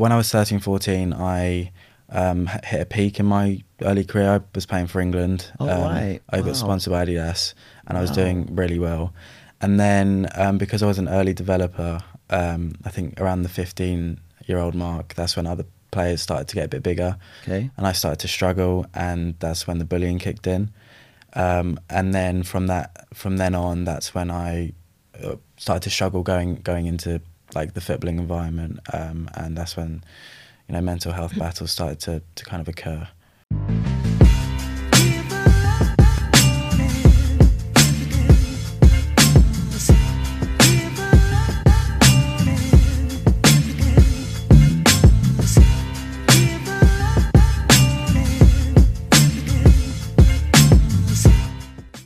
when I was 13, 14, I um, hit a peak in my early career. I was playing for England. Oh, um, right. I Wow. got sponsored by Adidas, and I was Wow. doing really well. And then um, because I was an early developer, um, I think around the 15 year old mark, that's when other players started to get a bit bigger, Okay. and I started to struggle, and that's when the bullying kicked in. Um, and then from that, from then on, that's when I uh, started to struggle going going into like the footballing environment, um, and that's when you know mental health battles started to to kind of occur.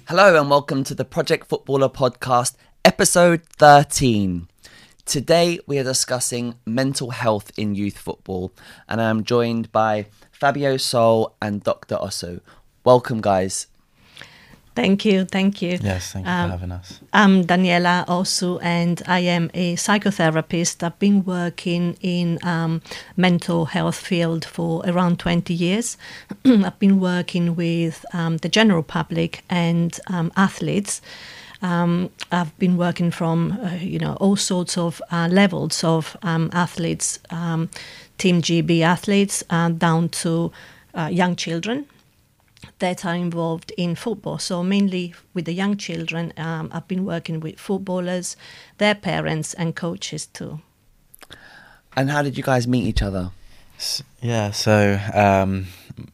Hello and welcome to the Project Footballer podcast, episode 13. Today we are discussing mental health in youth football, and I'm joined by Fabio Sole and Dr. Osu. Welcome, guys. Thank you, thank you. Yes, thank you Um, for having us. I'm Daniela Osu, and I am a psychotherapist. I've been working in um, mental health field for around 20 years. I've been working with um, the general public and um, athletes. Um, I've been working from uh, you know all sorts of uh, levels of um, athletes, um, Team GB athletes, uh, down to uh, young children that are involved in football. So mainly with the young children, um, I've been working with footballers, their parents, and coaches too. And how did you guys meet each other? Yeah, so um,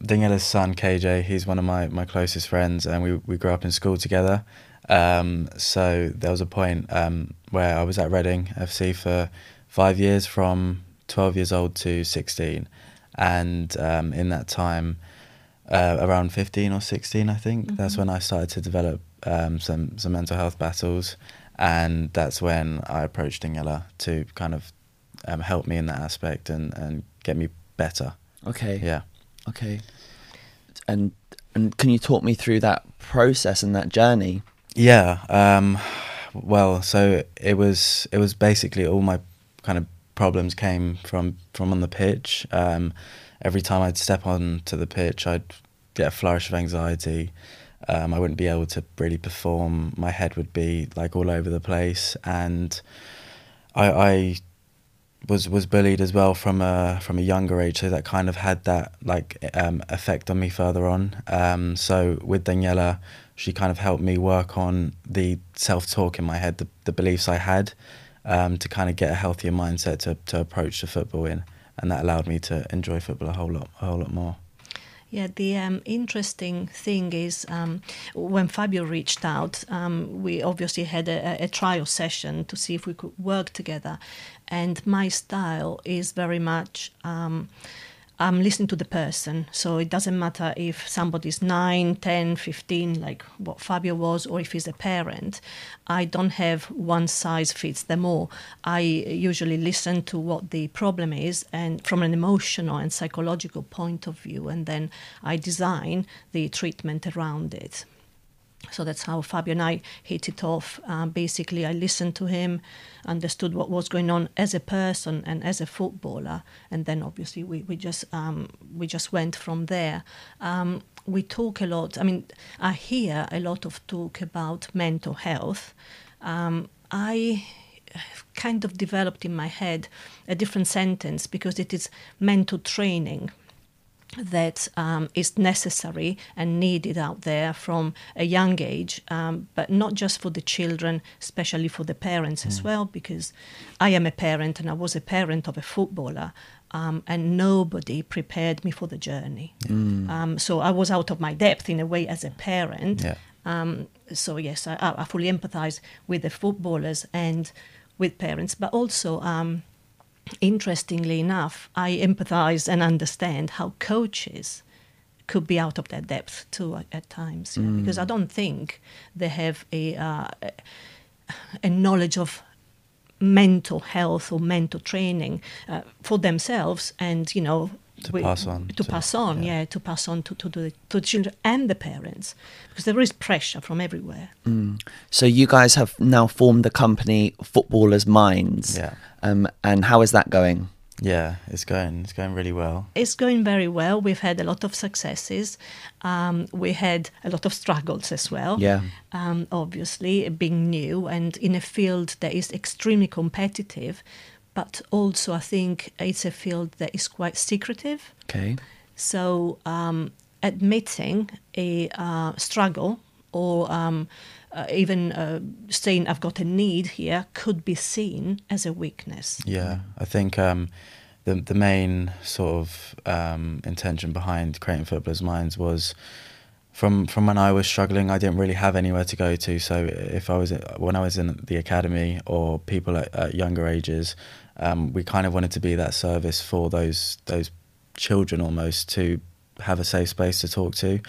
Daniela's son KJ, he's one of my, my closest friends, and we we grew up in school together. Um, so there was a point um, where I was at Reading FC for five years, from 12 years old to 16, and um, in that time, uh, around 15 or 16, I think that's when I started to develop um, some some mental health battles, and that's when I approached Daniela to kind of um, help me in that aspect and, and get me better. Okay. Yeah. Okay. And and can you talk me through that process and that journey? Yeah. Um, well, so it was it was basically all my kind of problems came from from on the pitch. Um, every time I'd step on to the pitch, I'd get a flourish of anxiety. Um, I wouldn't be able to really perform. My head would be like all over the place, and I, I was was bullied as well from a from a younger age, so that kind of had that like um, effect on me further on. Um, so with Daniela, she kind of helped me work on the self talk in my head, the, the beliefs I had, um, to kind of get a healthier mindset to to approach the football in, and that allowed me to enjoy football a whole lot a whole lot more. Yeah, the um, interesting thing is um, when Fabio reached out, um, we obviously had a, a trial session to see if we could work together. And my style is very much um, I'm listening to the person. So it doesn't matter if somebody's 9, 10, 15, like what Fabio was, or if he's a parent. I don't have one size fits them all. I usually listen to what the problem is and from an emotional and psychological point of view, and then I design the treatment around it. So that's how Fabio and I hit it off. Um, basically, I listened to him, understood what was going on as a person and as a footballer, and then obviously we, we just um, we just went from there. Um, we talk a lot. I mean, I hear a lot of talk about mental health. Um, I kind of developed in my head a different sentence because it is mental training that um, is necessary and needed out there from a young age, um, but not just for the children, especially for the parents as well, because I am a parent and I was a parent of a footballer. Um, and nobody prepared me for the journey. Um, so I was out of my depth in a way as a parent. Yeah. Um, so yes, I, I fully empathize with the footballers and with parents, but also um, interestingly enough, I empathize and understand how coaches could be out of their depth too at, at times, yeah, because I don't think they have a uh, a knowledge of mental health or mental training uh, for themselves, and you know. To pass on to, to- pass on, yeah. yeah, to pass on to, to, the, to the children and the parents, because there is pressure from everywhere. So you guys have now formed the company Footballers Minds. Yeah. Um, and how is that going? Yeah, it's going it's going really well. It's going very well. We've had a lot of successes. Um, we had a lot of struggles as well. Yeah. Um, obviously, being new and in a field that is extremely competitive, but also I think it's a field that is quite secretive. Okay. So um, admitting a uh, struggle or um, uh, even uh, saying I've got a need here could be seen as a weakness. Yeah, I think um, the the main sort of um, intention behind creating Footballers Minds was from from when I was struggling, I didn't really have anywhere to go to. So if I was when I was in the academy or people at, at younger ages, um, we kind of wanted to be that service for those those children almost to have a safe space to talk to,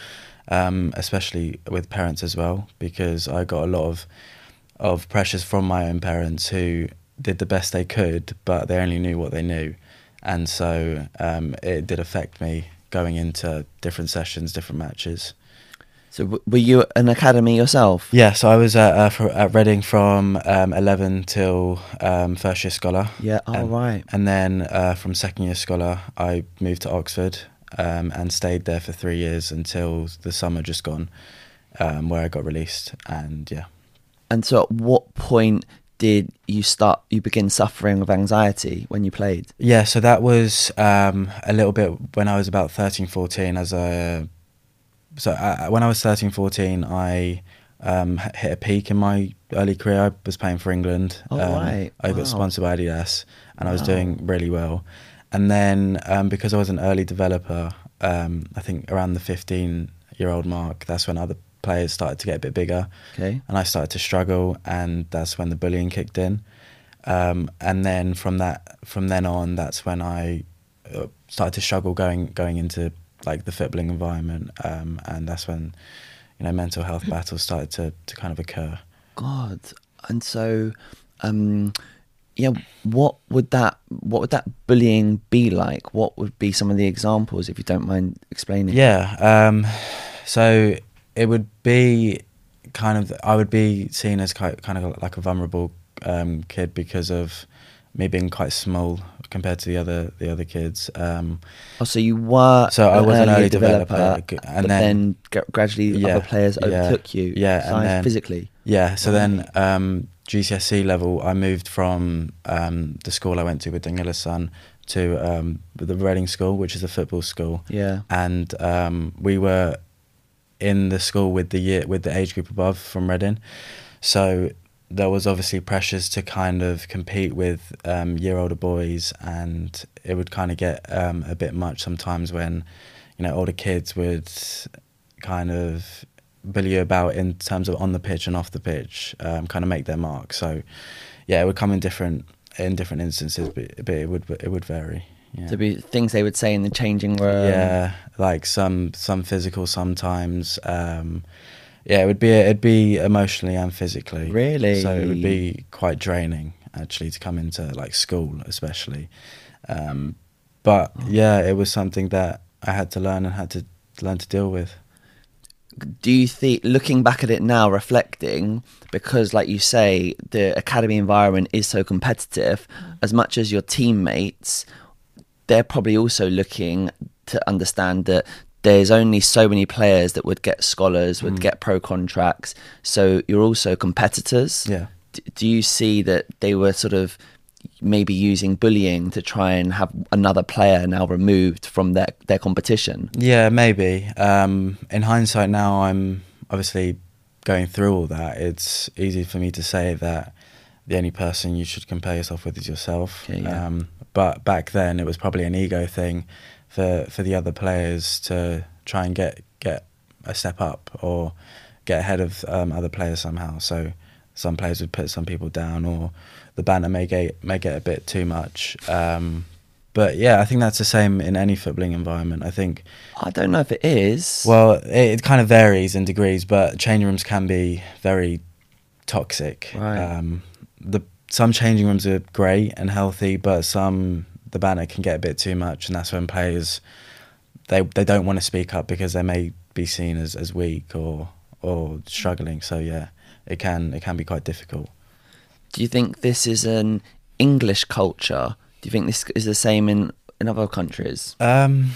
um, especially with parents as well, because I got a lot of of pressures from my own parents who did the best they could, but they only knew what they knew, and so um, it did affect me going into different sessions, different matches. So w- were you an academy yourself? Yeah, so I was at, uh, for, at Reading from um, 11 till um, first year scholar. Yeah. Oh, and, right. And then uh, from second year scholar, I moved to Oxford um, and stayed there for three years until the summer just gone, um, where I got released. And yeah. And so, at what point did you start? You begin suffering of anxiety when you played? Yeah, so that was um, a little bit when I was about 13, 14. As a so I, when I was 13, 14, I um, hit a peak in my early career. I was playing for England. Oh, um, right. I Wow. got sponsored by Adidas, and I was doing really well. And then um, because I was an early developer, um, I think around the 15 year old mark, that's when other players started to get a bit bigger Okay. and I started to struggle, and that's when the bullying kicked in. Um, and then from that, from then on, that's when I uh, started to struggle going going into like the footballing environment, um, and that's when you know mental health battles started to to kind of occur. God. And so, um, yeah, what would that what would that bullying be like? What would be some of the examples, if you don't mind explaining? Yeah. Um, so it would be kind of I would be seen as quite, kind of like a vulnerable um, kid because of me being quite small compared to the other the other kids. Um, Oh, so you were So I was an early early developer, and then- then, gra- gradually Yeah, other players yeah, overtook you. yeah, and then- physically. Yeah, so then um, GCSE level, I moved from um, the school I went to with Daniela's son to um, the Reading School, which is a football school, Yeah. and um, we were in the school with the year with the age group above from Reading, so there was obviously pressures to kind of compete with um, year older boys, and it would kind of get um, a bit much sometimes when you know older kids would kind of bully you about in terms of on the pitch and off the pitch, um, kind of make their mark. So yeah, it would come in different in different instances, but, but it would it would vary. Yeah. To be things they would say in the changing room. yeah, like some some physical sometimes. Um, yeah, it would be it'd be emotionally and physically. Really? So it would be quite draining actually to come into like school, especially. Um, but yeah, it was something that I had to learn and had to learn to deal with. do you think looking back at it now reflecting because like you say the academy environment is so competitive as much as your teammates they're probably also looking to understand that there's only so many players that would get scholars would get pro contracts so you're also competitors Yeah. D- do you see that they were sort of maybe using bullying to try and have another player now removed from their their competition Yeah, maybe. Um, in hindsight, now I'm obviously going through all that. It's easy for me to say that the only person you should compare yourself with is yourself. Okay, yeah. um, but back then, it was probably an ego thing for for the other players to try and get get a step up or get ahead of um, other players somehow. So some players would put some people down, or the banter may get may get a bit too much. Um, but yeah, I think that's the same in any footballing environment. I think i don't know if it is well, it, it kind of varies in degrees, but changing rooms can be very toxic. Right. Um, the some changing rooms are great and healthy, but some the banner can get a bit too much, and that's when players they they don't want to speak up because they may be seen as, as weak or or struggling. So yeah, it can it can be quite difficult. Do you think this is an English culture Do you think this is the same in in other countries? Um,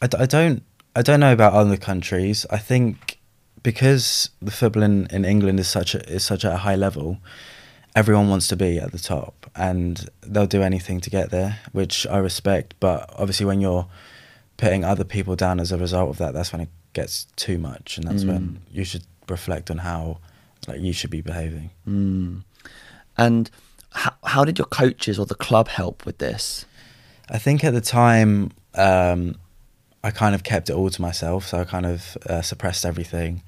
I, I don't I don't know about other countries. I think because the football in, in England is such a, is such at a high level, everyone wants to be at the top, and they'll do anything to get there, which I respect. But obviously, when you're putting other people down as a result of that, that's when it gets too much, and that's when you should reflect on how like you should be behaving. Mm. And how, how did your coaches or the club help with this? I think at the time, um, I kind of kept it all to myself, so I kind of uh, suppressed everything.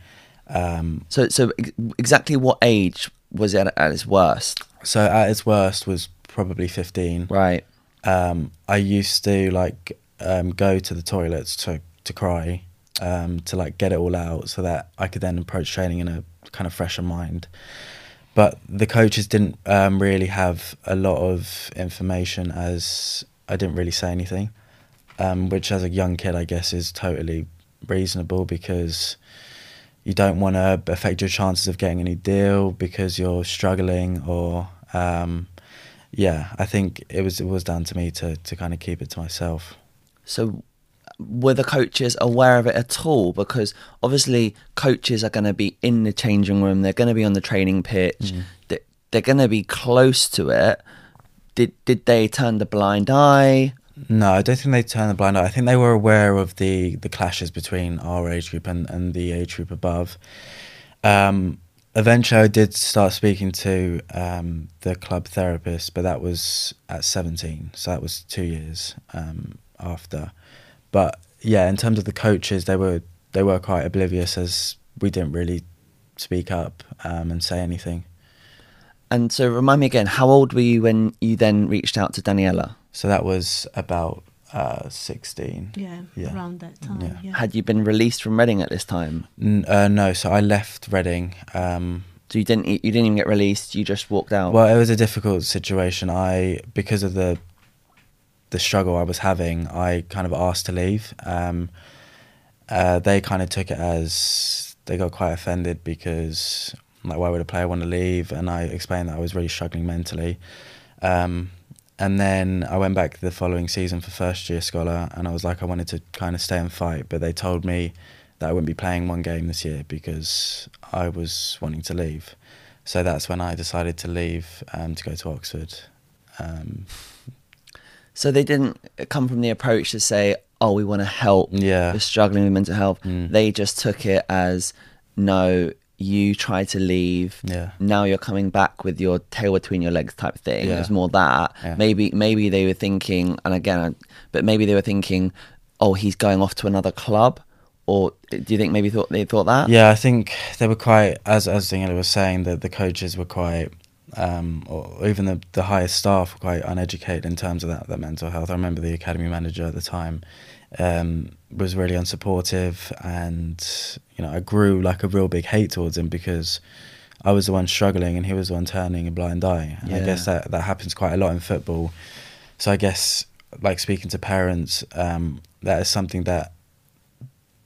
Um, So, so ex- exactly what age was it at its worst? so at its worst was probably 15. Right. Um, I used to like um, go to the toilets to to cry, um, to like get it all out, so that I could then approach training in a kind of fresher mind. But the coaches didn't um, really have a lot of information, as I didn't really say anything, um, which as a young kid, I guess, is totally reasonable because you don't want to affect your chances of getting any deal because you're struggling or um, yeah i think it was it was down to me to to kind of keep it to myself So, were the coaches aware of it at all? Because obviously, coaches are going to be in the changing room. They're going to be on the training pitch. They, they're going to be close to it. Did did they turn the blind eye? No i don't think they turned a blind eye. I think they were aware of the the clashes between our age group and and the age group above. Um eventually i did start speaking to um the club therapist but that was at 17 so that was two years um after. But yeah in terms of the coaches they were they were quite oblivious as we didn't really speak up um, and say anything. And so, remind me again, how old were you when you then reached out to Daniela? So that was about uh 16 Yeah, Yeah. around that time. Yeah. Yeah. Had you been released from Reading at this time? N- uh, no so i left reading um So you didn't you didn't even get released. You just walked out. Well, it was a difficult situation. I because of the the struggle I was having, I kind of asked to leave. Um, uh, they kind of took it as they got quite offended because like why would a player want to leave? And I explained that I was really struggling mentally. Um, and then I went back the following season for first year scholar, and I was like I wanted to kind of stay and fight, but they told me that I wouldn't be playing one game this year because I was wanting to leave. So that's when I decided to leave um, to go to Oxford. Um, so they didn't come from the approach to say, "Oh, we want to help." Yeah. Struggling with mental health. Mm. They just took it as, "No, you tried to leave. Yeah. Now you're coming back with your tail between your legs type thing." Yeah. It was more that. Yeah. Maybe maybe they were thinking, and again, but maybe they were thinking, "Oh, he's going off to another club." Or do you think maybe thought they thought that? Yeah, I think they were quite, as as Daniela was saying, that the coaches were quite, um, or even the the highest staff were quite uneducated in terms of that that mental health. I remember the academy manager at the time um, was really unsupportive, and you know I grew like a real big hate towards him because I was the one struggling and he was the one turning a blind eye. And I guess that that happens quite a lot in football. So I guess like speaking to parents, um, that is something that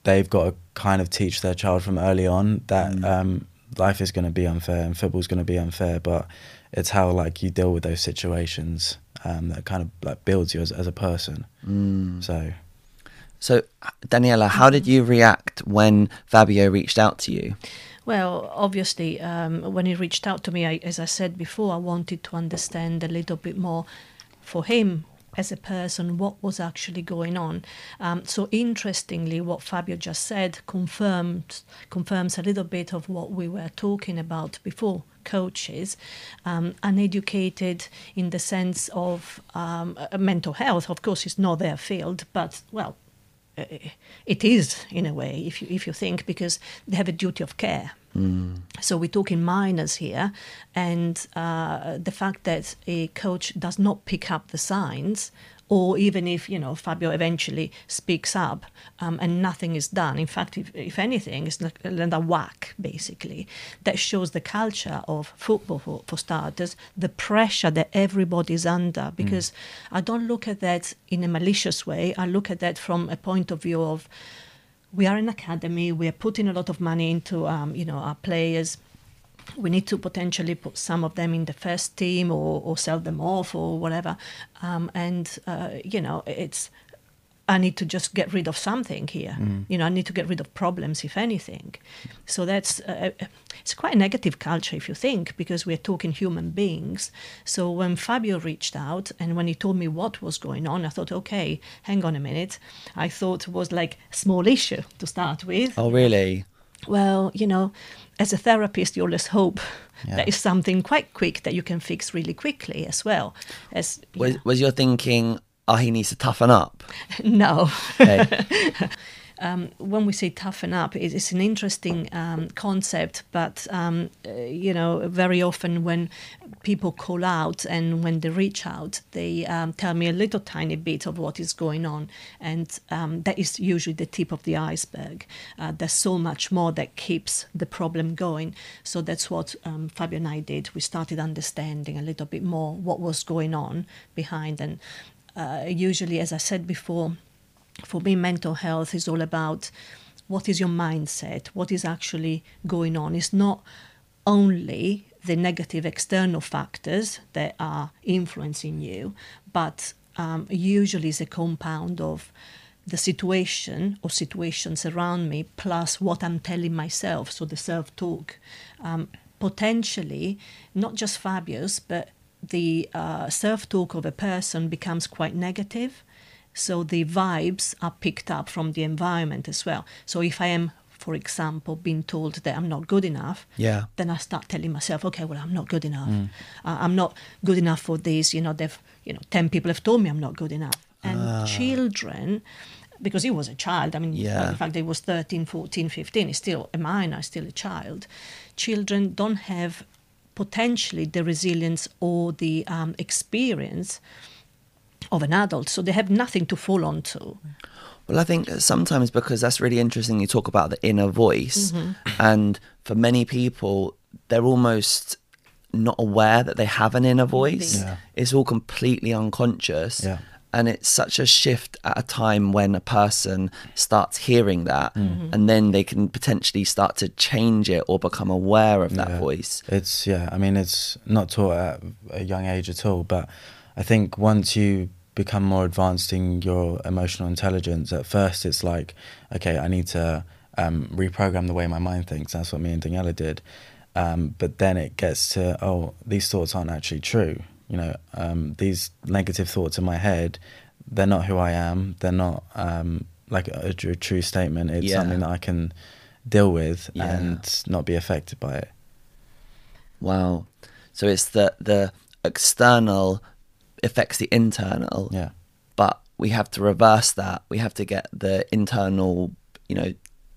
they've got to kind of teach their child from early on that Mm. um, life is going to be unfair and football's going to be unfair, but it's how like you deal with those situations um, that kind of like builds you as, as a person. Mm. So So, Daniela, how did you react when Fabio reached out to you? Well, obviously, um, when he reached out to me, I, as I said before, I wanted to understand a little bit more for him as a person what was actually going on. Um, so, interestingly, what Fabio just said confirms confirms a little bit of what we were talking about before. Coaches, um, uneducated in the sense of um, mental health. Of course, it's not their field, but well, it is in a way if you if you think because they have a duty of care. So we're talking minors here, and uh, the fact that a coach does not pick up the signs, or even if you know Fabio eventually speaks up um, and nothing is done. In fact, if, if anything, it's like another whack basically. That shows the culture of football for, for starters, the pressure that everybody's under. Because I don't look at that in a malicious way. I look at that from a point of view of we are an academy. We are putting a lot of money into um, you know our players. We need to potentially put some of them in the first team or, or sell them off or whatever. Um, and, uh, you know, it's, I need to just get rid of something here. You know, I need to get rid of problems, if anything. So that's, uh, it's quite a negative culture if you think, because we're talking human beings. So when Fabio reached out and when he told me what was going on, I thought, okay, hang on a minute. I thought it was like a small issue to start with Oh, really? well, you know, as a therapist, you always hope Yeah. there is something quite quick that you can fix really quickly as well. As Was, yeah. was your thinking, oh, he needs to toughen up? no, Okay. um, when we say toughen up, it- it's an interesting um, concept, but um, uh, you know, very often when people call out and when they reach out, they um, tell me a little tiny bit of what is going on, and um, that is usually the tip of the iceberg. Uh, there's so much more that keeps the problem going. So that's what um, Fabio and I did. We started understanding a little bit more what was going on behind, and uh, usually, as I said before for me, mental health is all about what is your mindset, what is actually going on. It's not only the negative external factors that are influencing you, but um, usually it's a compound of the situation or situations around me plus what I'm telling myself, so the self talk. Um, potentially, not just Fabio's, but the uh, self talk of a person becomes quite negative. So the vibes are picked up from the environment as well. So if I am, for example, being told that I'm not good enough, Yeah. then I start telling myself, okay, well, I'm not good enough. Uh, I'm not good enough for this. You know, they've, you know, ten people have told me I'm not good enough. And children, because he was a child, I mean, Yeah. in fact, he was 13, 14, 15, he's still a minor, still a child. Children don't have potentially the resilience or the um, experience of an adult, so they have nothing to fall onto. Well, I think sometimes because that's really interesting, you talk about the inner voice, mm-hmm. and for many people, they're almost not aware that they have an inner voice. Yeah. It's all completely unconscious. Yeah. And it's such a shift at a time when a person starts hearing that, mm. mm-hmm. and then they can potentially start to change it or become aware of that Yeah. voice. It's yeah. I mean, it's not taught at a young age at all. But I think once you become more advanced in your emotional intelligence, at first it's like, okay, I need to um, reprogram the way my mind thinks. That's what me and Daniela did. Um, but then it gets to, oh, these thoughts aren't actually true. You know, um, these negative thoughts in my head, they're not who I am. They're not um, like a, tr- true statement. It's Yeah. something that I can deal with Yeah. and not be affected by it. Wow. So it's the the external affects the internal. Yeah. But we have to reverse that. We have to get the internal, you know,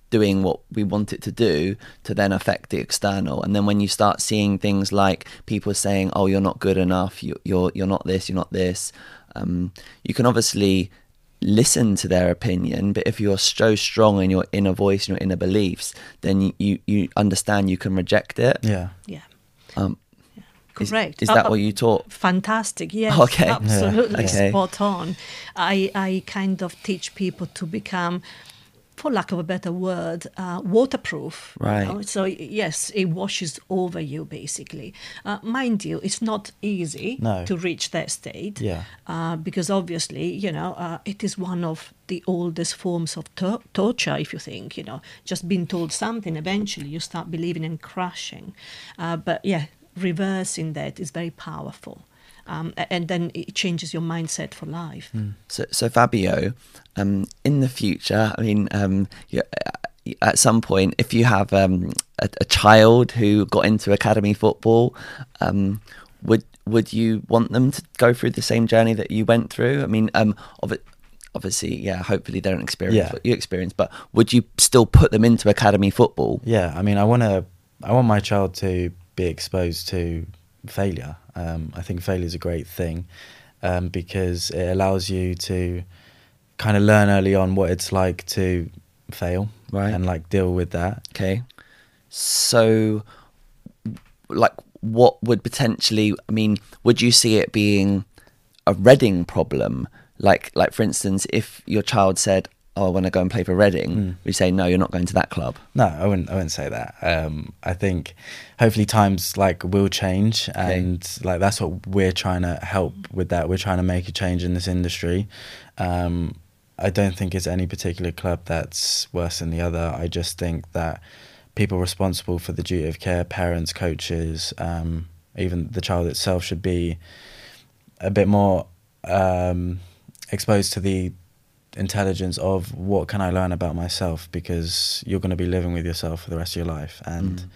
doing what we want it to do to then affect the external. And then when you start seeing things like people saying, "Oh, you're not good enough. You, you're you're not this. You're not this," um, you can obviously listen to their opinion. But if you're so strong in your inner voice and your inner beliefs, then you you, you understand you can reject it. Yeah. Yeah, Um, is- correct. Is, Uh, that uh, what you taught? Fantastic, yes, Okay. Yeah. absolutely Okay. spot on. I, I kind of teach people to become, for lack of a better word, uh, waterproof. you Right. know. So yes, it washes over you basically. Uh, mind you, it's not easy No. to reach that state. Yeah. Uh, because obviously, you know, uh, it is one of the oldest forms of tor- torture. If you think, you know, just being told something, eventually you start believing and crashing. Uh, but yeah, reversing that is very powerful. Um, and then it changes your mindset for life. So, so Fabio, um, in the future, I mean, um, uh, at some point, if you have um, a, a child who got into academy football, um, would would you want them to go through the same journey that you went through? I mean, um, of it, obviously, yeah. Hopefully, they don't experience Yeah. what you experienced, but would you still put them into academy football? Yeah, I mean, I want to, I want my child to be exposed to failure. Um, I think failure is a great thing um, because it allows you to kind of learn early on what it's like to fail, Right. and like deal with that. Okay. So, like, what would potentially? I mean, would you see it being a Reading problem? Like, like for instance, if your child said, oh, I want to go and play for Reading, Mm. we say, no, you're not going to that club. No, I wouldn't. I wouldn't say that. Um, I think hopefully times like will change, and like that's what we're trying to help with. That we're trying to make a change in this industry. Um, I don't think it's any particular club that's worse than the other. I just think that people responsible for the duty of care, parents, coaches, um, even the child itself, should be a bit more um, exposed to the intelligence of what can I learn about myself because you're going to be living with yourself for the rest of your life and Mm.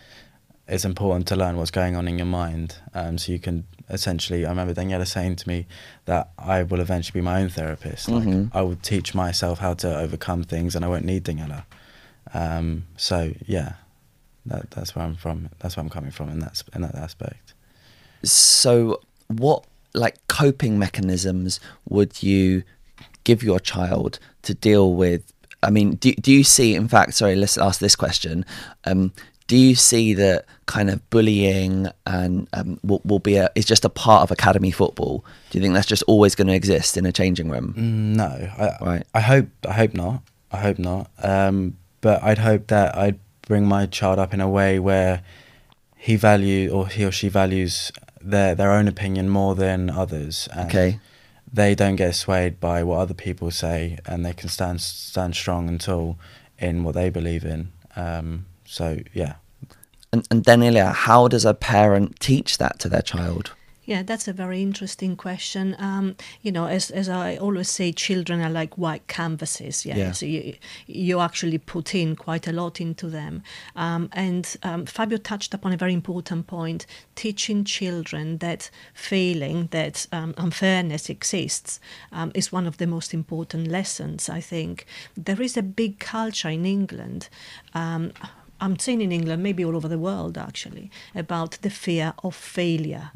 it's important to learn what's going on in your mind um, so you can essentially I remember Daniela saying to me that I will eventually be my own therapist like Mhm. I will teach myself how to overcome things and I won't need Daniela um, so yeah that, that's where I'm from that's where I'm coming from in that in that aspect So, what like coping mechanisms would you give your child to deal with? I mean, do do you see? In fact, sorry, let's ask this question. Um, do you see that kind of bullying and um, will, will be a is just a part of academy football? Do you think that's just always going to exist in a changing room? Mm, No, I, Right. I hope I hope not. I hope not. Um, but I'd hope that I'd bring my child up in a way where he value or he or she values their their own opinion more than others. And Okay. They don't get swayed by what other people say, and they can stand stand strong and tall in what they believe in. Um, so yeah. And, and Daniela, how does a parent teach that to their child? Yeah, that's a very interesting question. Um, you know, as, as I always say, children are like white canvases. Yeah, Yeah. so you you actually put in quite a lot into them. Um, and um, Fabio touched upon a very important point: teaching children that failing, that um, unfairness exists, um, is one of the most important lessons. I think there is a big culture in England. Um, I'm saying in England, maybe all over the world actually, about the fear of failure.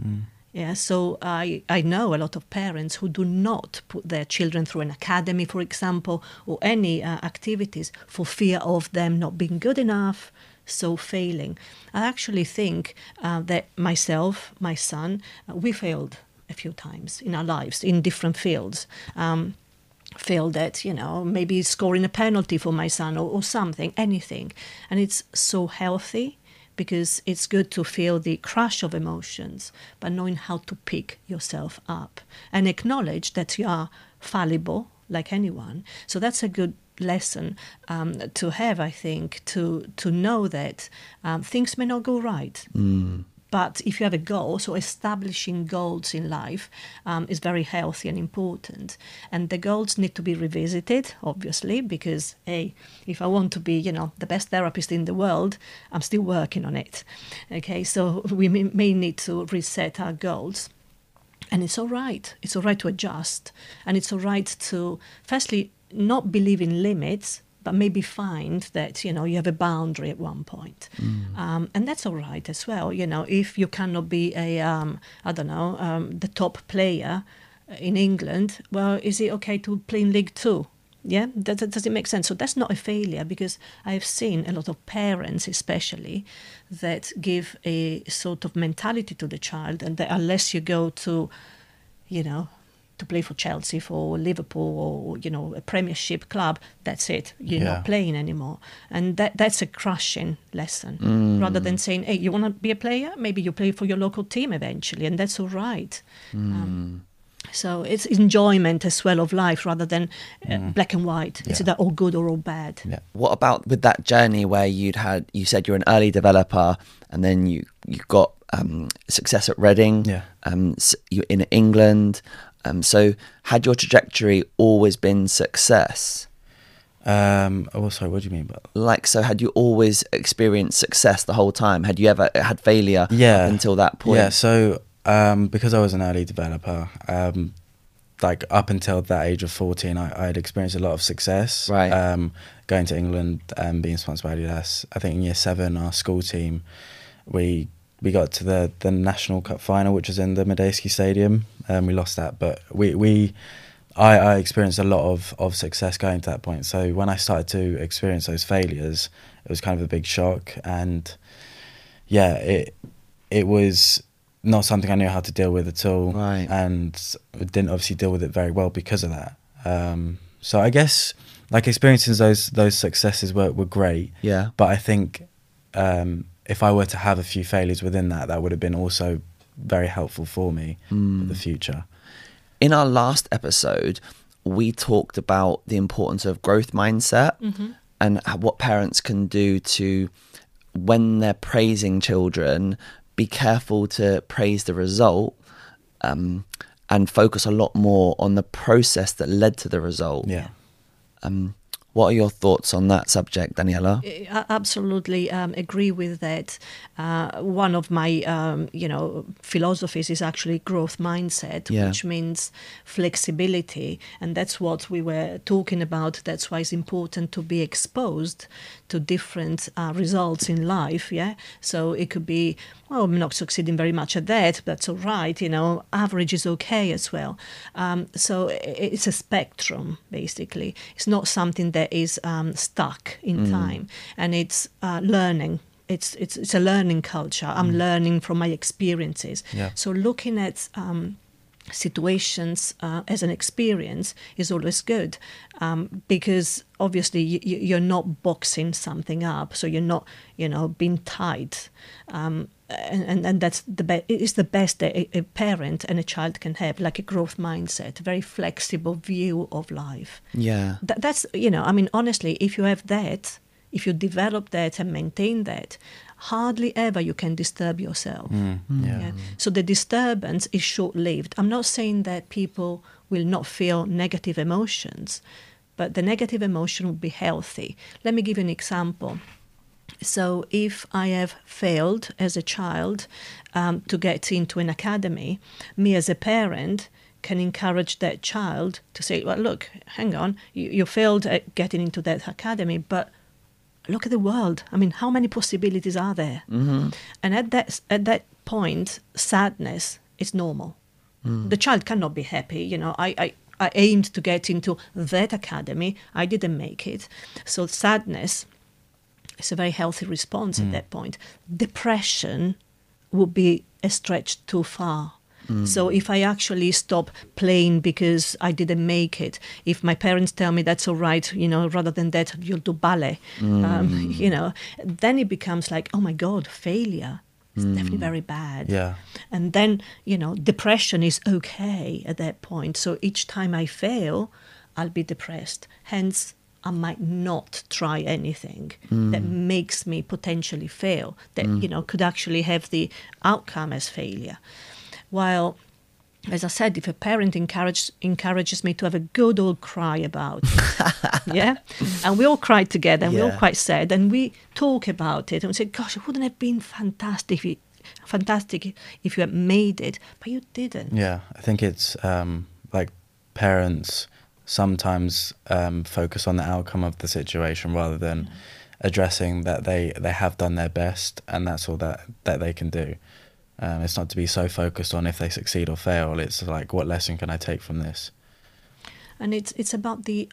Yeah, so I, I know a lot of parents who do not put their children through an academy, for example, or any uh, activities for fear of them not being good enough, so failing. I actually think uh, that myself, my son, uh, we failed a few times in our lives in different fields. Um, failed at, you know, maybe scoring a penalty for my son or, or something, anything. And it's so healthy because it's good to feel the crush of emotions, but knowing how to pick yourself up and acknowledge that you are fallible like anyone. So that's a good lesson um, to have, I think, to to know that um, things may not go right. But if you have a goal, so establishing goals in life um, is very healthy and important. And the goals need to be revisited, obviously, because hey, if I want to be, you know, the best therapist in the world, I'm still working on it. Okay, so we may need to reset our goals. And it's all right. It's all right to adjust. And it's all right to, firstly, not believe in limits, but maybe find that, you know, you have a boundary at one point. Um, and that's all right as well. You know, if you cannot be a, um, I don't know, um, the top player in England, well, is it okay to play in League Two? Yeah, does, does it make sense? So that's not a failure because I've seen a lot of parents, especially, that give a sort of mentality to the child, and that unless you go to, you know, to play for Chelsea, for Liverpool, or you know, a Premiership club, that's it. You're Yeah. not playing anymore, and that that's a crushing lesson. Rather than saying, "Hey, you want to be a player? Maybe you play for your local team eventually, and that's all right." Um, so it's enjoyment as well of life rather than uh, black and white. It's Yeah. either all good or all bad. Yeah. What about with that journey where you'd had you said you're an early developer and then you you got um, success at Reading, Yeah. um, s- you in England. Um, so had your trajectory always been success? Um, oh, sorry. What do you mean? But Like so, had you always experienced success the whole time? Had you ever had failure? Yeah. until that point. Yeah, so um, because I was an early developer, um, like up until that age of 14, I, I had experienced a lot of success. Right. Um, going to England and being sponsored by Adidas. I think in year seven, our school team, we we got to the, the National Cup final, which was in the Madejski Stadium. Um, we lost that, but we, we I, I experienced a lot of, of success going to that point. So when I started to experience those failures, it was kind of a big shock. And yeah, it it was not something I knew how to deal with at all, Right. and didn't obviously deal with it very well because of that. Um, so I guess like experiencing those those successes were were great. Yeah. But I think um, if I were to have a few failures within that, that would have been also very helpful for me Hmm. for the future. In our last episode, we talked about the importance of growth mindset and what parents can do to, when they're praising children, be careful to praise the result um, and focus a lot more on the process that led to the result. Yeah. Um, what are your thoughts on that subject, Daniela? I absolutely um, agree with that. Uh, one of my, um, you know, philosophies is actually growth mindset, Yeah. which means flexibility, and that's what we were talking about. That's why it's important to be exposed to different uh, results in life. Yeah, so it could be, well, I'm not succeeding very much at that. But that's all right. You know, average is okay as well. Um, so it's a spectrum basically. It's not something that is um, stuck in time, and it's uh, learning. It's, it's it's a learning culture. I'm learning from my experiences. Yeah. So looking at um, situations uh, as an experience is always good um, because obviously you, you're not boxing something up, so you're not you know being tied Um, and, and, and that's the be- it is the best that a, a parent and a child can have, like a growth mindset, very flexible view of life. Yeah. That, that's you know, I mean, honestly, if you have that, if you develop that and maintain that, hardly ever you can disturb yourself. Mm, yeah. Yeah. So the disturbance is short lived. I'm not saying that people will not feel negative emotions, but the negative emotion will be healthy. Let me give you an example. So, if I have failed as a child um, to get into an academy, me as a parent can encourage that child to say, Well, look, hang on, you, you failed at getting into that academy, but look at the world. I mean, how many possibilities are there? Mm-hmm. And at that at that point, sadness is normal. The child cannot be happy. You know, I, I I aimed to get into that academy. I didn't make it. So sadness is a very healthy response at that point. Depression would be a stretch too far. So if I actually stop playing because I didn't make it, if my parents tell me that's all right, you know, rather than that you'll do ballet, mm. um, you know, then it becomes like, oh my God, failure is mm. definitely very bad. Yeah. And then, you know, depression is okay at that point. So each time I fail, I'll be depressed. Hence, I might not try anything mm. that makes me potentially fail, that, you know, could actually have the outcome as failure. While, as I said, if a parent encourage, encourages me to have a good old cry about it, yeah, and we all cry together, and we're all quite sad, and we talk about it, and we say, "Gosh, it wouldn't have been fantastic if you, fantastic if you had made it, but you didn't." Yeah, I think it's um, like parents sometimes um, focus on the outcome of the situation rather than addressing that they, they have done their best and that's all that, that they can do. Um, it's not to be so focused on if they succeed or fail. It's like, what lesson can I take from this? and it's it's about the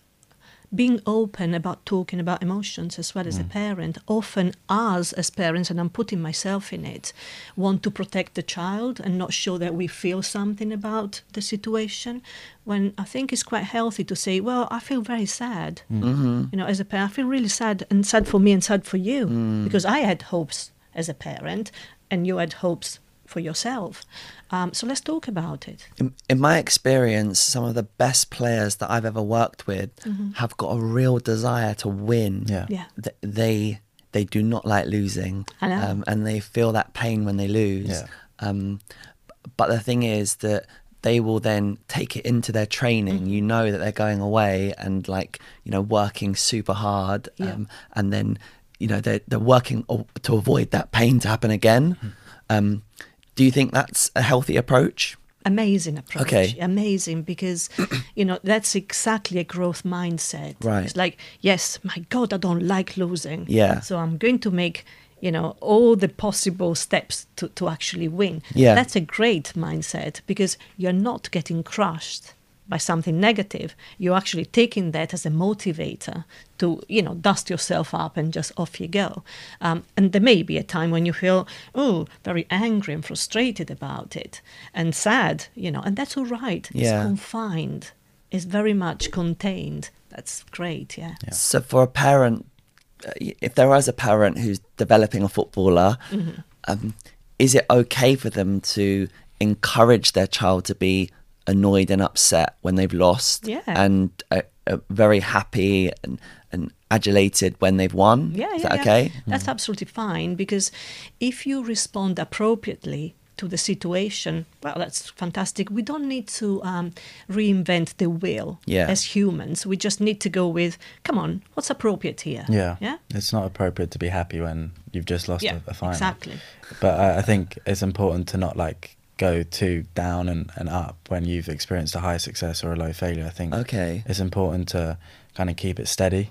being open about talking about emotions as well as a parent often us as parents and i'm putting myself in it want to protect the child and not show that we feel something about the situation when i think it's quite healthy to say well i feel very sad Mm-hmm. you know as a parent i feel really sad and sad for me and sad for you because i had hopes as a parent and you had hopes for yourself um, so let's talk about it In, in my experience, some of the best players that I've ever worked with have got a real desire to win. Yeah. yeah Th- They they do not like losing, I know. Um, and they feel that pain when they lose. Yeah. Um, but the thing is that they will then take it into their training. Mm-hmm. You know that they're going away and like you know working super hard, Yeah. um, and then you know they're they're working to avoid that pain to happen again. Hmm. Um, do you think that's a healthy approach? amazing approach Okay. amazing because you know that's exactly a growth mindset Right. it's like yes my god i don't like losing Yeah. so i'm going to make you know all the possible steps to, to actually win Yeah. that's a great mindset because you're not getting crushed by something negative you're actually taking that as a motivator to you know dust yourself up and just off you go um, and there may be a time when you feel oh very angry and frustrated about it and sad you know and that's all right Yeah. it's confined it's very much contained that's great. Yeah. Yeah. So for a parent, uh, if there is a parent who's developing a footballer, Mm-hmm. um, is it okay for them to encourage their child to be annoyed and upset when they've lost, Yeah. and uh, uh, very happy and and adulated when they've won? Yeah, is yeah, that yeah. okay? That's absolutely fine because if you respond appropriately to the situation, well, that's fantastic. We don't need to um, reinvent the wheel Yeah. as humans. We just need to go with, come on, what's appropriate here? Yeah. Yeah. It's not appropriate to be happy when you've just lost Yeah, a, a final. exactly. But I, I think it's important to not like go too down and, and up when you've experienced a high success or a low failure. I think Okay. it's important to kind of keep it steady,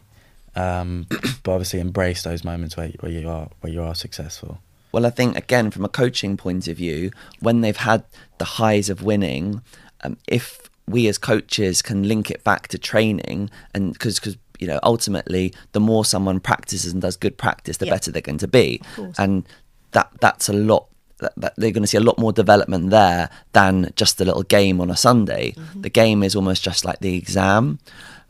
um, but obviously embrace those moments where, where you are where you are successful. Well, I think again from a coaching point of view, when they've had the highs of winning, um, if we as coaches can link it back to training, and because because you know ultimately the more someone practices and does good practice, the Yeah. better they're going to be, and that that's a lot. That, that they're going to see a lot more development there than just a little game on a Sunday. The game is almost just like the exam.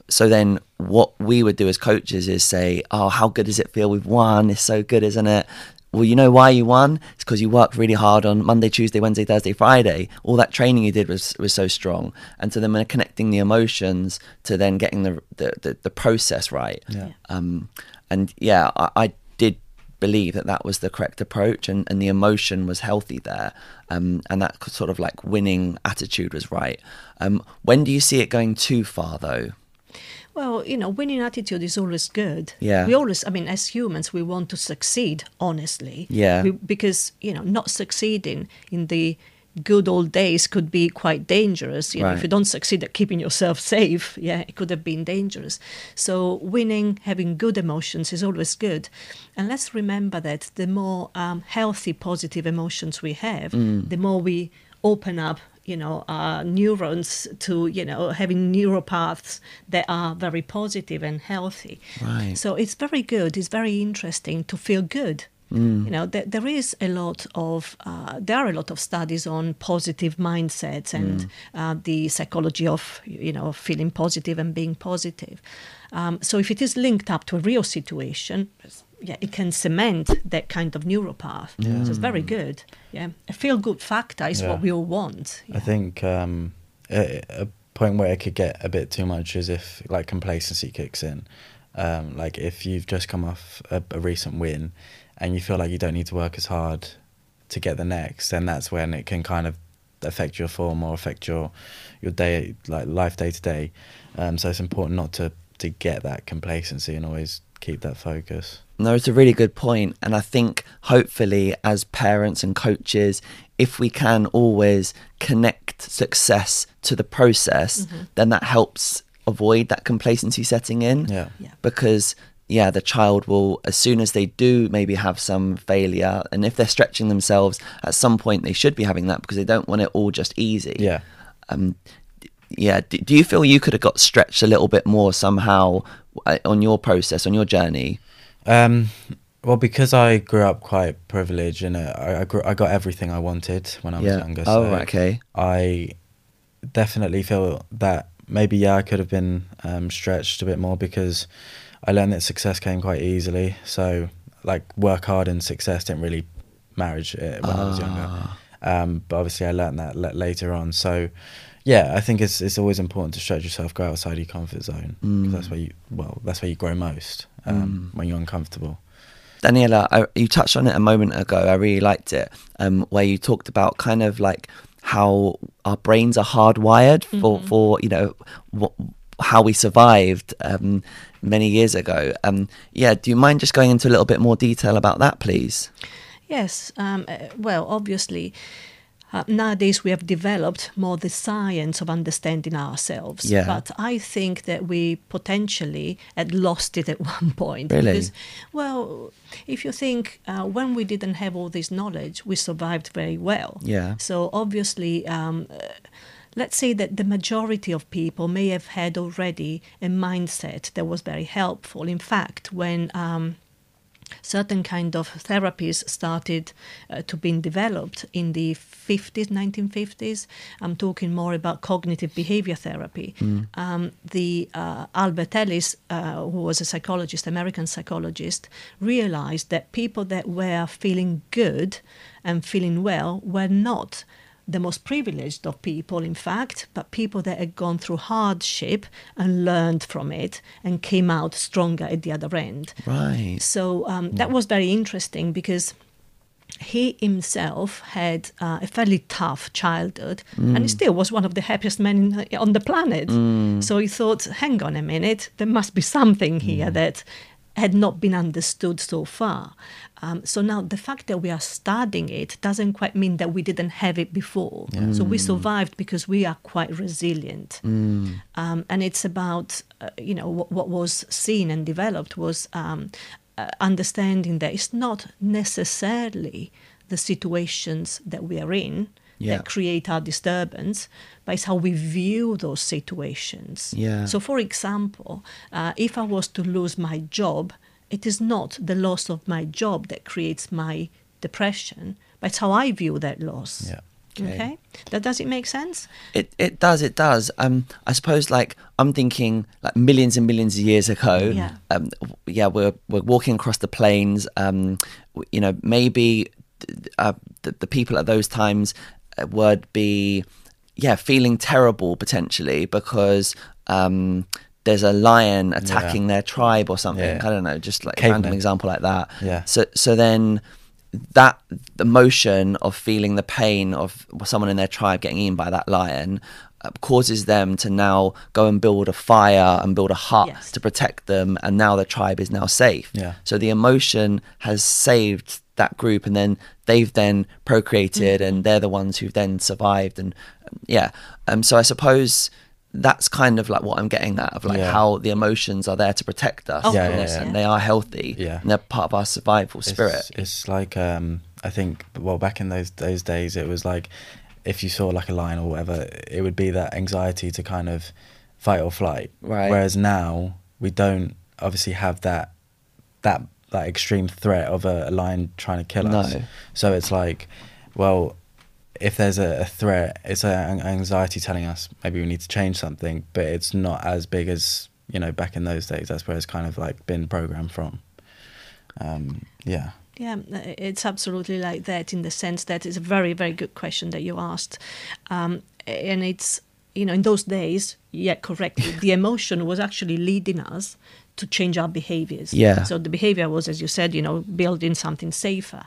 So then, what we would do as coaches is say, "Oh, how good does it feel? We've won. It's so good, isn't it?" Well, you know why you won? It's because you worked really hard on Monday, Tuesday, Wednesday, Thursday, Friday. All that training you did was was so strong, and so then we're connecting the emotions to then getting the the, the, the process right. Yeah. Um, and yeah, I, believe that that was the correct approach, and, and the emotion was healthy there, um, and that sort of like winning attitude was right. Um, when do you see it going too far, though? Well, you know, winning attitude is always good. Yeah. We always, I mean, as humans, we want to succeed, honestly. Yeah. We, because, you know, not succeeding in the good old days could be quite dangerous. You know, if you don't succeed at keeping yourself safe, yeah, it could have been dangerous. So winning, having good emotions is always good. And let's remember that the more um, healthy, positive emotions we have, Mm. the more we open up you know our neurons to you know having neuropaths that are very positive and healthy Right. so it's very good it's very interesting to feel good you know there, there is a lot of uh, there are a lot of studies on positive mindsets and uh, the psychology of you know feeling positive and being positive um, so if it is linked up to a real situation yeah, it can cement that kind of neuropath. So it's very good. Yeah, a feel good factor is Yeah. what we all want. I think um, a, a point where it could get a bit too much is if like complacency kicks in. Um, like if you've just come off a, a recent win and you feel like you don't need to work as hard to get the next, then that's when it can kind of affect your form or affect your your day like life day to day. Um, so it's important not to to get that complacency and always keep that focus. No, it's a really good point, and I think hopefully as parents and coaches, if we can always connect success to the process, then that helps avoid that complacency setting in. Yeah. Yeah. Because yeah, the child will as soon as they do maybe have some failure, and if they're stretching themselves, at some point they should be having that because they don't want it all just easy. Yeah. Um, yeah. Do, do you feel you could have got stretched a little bit more somehow uh, on your process, on your journey? Um, well, because I grew up quite privileged and uh, I, I, grew, I got everything I wanted when I was Yeah. younger. Oh, so right, okay. I definitely feel that maybe yeah I could have been um, stretched a bit more because I learned that success came quite easily. So like work hard and success didn't really marriage when I was younger. Ah. Um, but obviously I learned that l- later on. So yeah, I think it's it's always important to stretch yourself, go outside your comfort zone. 'cause that's where you well that's where you grow most um, when you're uncomfortable. Daniela, I, you touched on it a moment ago. I really liked it, um, where you talked about kind of like how our brains are hardwired for, for you know, what, how we survived um, many years ago. Um, yeah, do you mind just going into a little bit more detail about that, please? Yes, um, uh, well, obviously, uh, nowadays we have developed more the science of understanding ourselves. Yeah. But I think that we potentially had lost it at one point. Really? Because, well, if you think uh, when we didn't have all this knowledge, we survived very well. Yeah. So obviously, um, uh, let's say that the majority of people may have had already a mindset that was very helpful. In fact, when um, certain kind of therapies started uh, to be developed in the 50s 1950s i'm talking more about cognitive behavior therapy um, the uh, albert ellis uh, who was a psychologist american psychologist realized that people that were feeling good and feeling well were not the most privileged of people, in fact, but people that had gone through hardship and learned from it and came out stronger at the other end. Right. So um, that was very interesting because he himself had uh, a fairly tough childhood and he still was one of the happiest men on the planet. So he thought, hang on a minute, there must be something here that had not been understood so far. Um, so now the fact that we are studying it doesn't quite mean that we didn't have it before. So we survived because we are quite resilient. Um, and it's about, uh, you know, what, what was seen and developed was um, uh, understanding that it's not necessarily the situations that we are in Yeah. that create our disturbance, but it's how we view those situations. Yeah. So, for example, uh, if I was to lose my job, it is not the loss of my job that creates my depression, but it's how I view that loss. Yeah. Okay. Okay. That does it make sense? It it does it does. Um, I suppose like I'm thinking like millions and millions of years ago. Yeah. Um, yeah, we're we're walking across the plains. Um, you know, maybe uh, the, the people at those times would be, yeah, feeling terrible potentially because um, there's a lion attacking their tribe or something. Yeah. I don't know, just like a random example like that. Yeah. So so then that emotion of feeling the pain of someone in their tribe getting eaten by that lion uh, causes them to now go and build a fire and build a hut Yes. to protect them and now the tribe is now safe Yeah. so the emotion has saved that group and then they've then procreated and they're the ones who've then survived and um, yeah um so i suppose that's kind of like what i'm getting at of like Yeah. how the emotions are there to protect us Of Yeah, and, yeah, yeah. and they are healthy Yeah. and they're part of our survival spirit It's, it's like um, I think well back in those those days it was like if you saw like a lion or whatever, it would be that anxiety to kind of fight or flight. Right. Whereas now we don't obviously have that that that extreme threat of a, a lion trying to kill us. No. So it's like, well, if there's a, a threat, it's an anxiety telling us maybe we need to change something, but it's not as big as you know back in those days. That's where it's kind of like been programmed from. Um, yeah. Yeah, uh, it's absolutely like that in the sense that it's a very, very good question that you asked. Um, and it's, you know, in those days, yeah, correctly, the emotion was actually leading us to change our behaviors. Yeah. So the behavior was, as you said, you know, building something safer.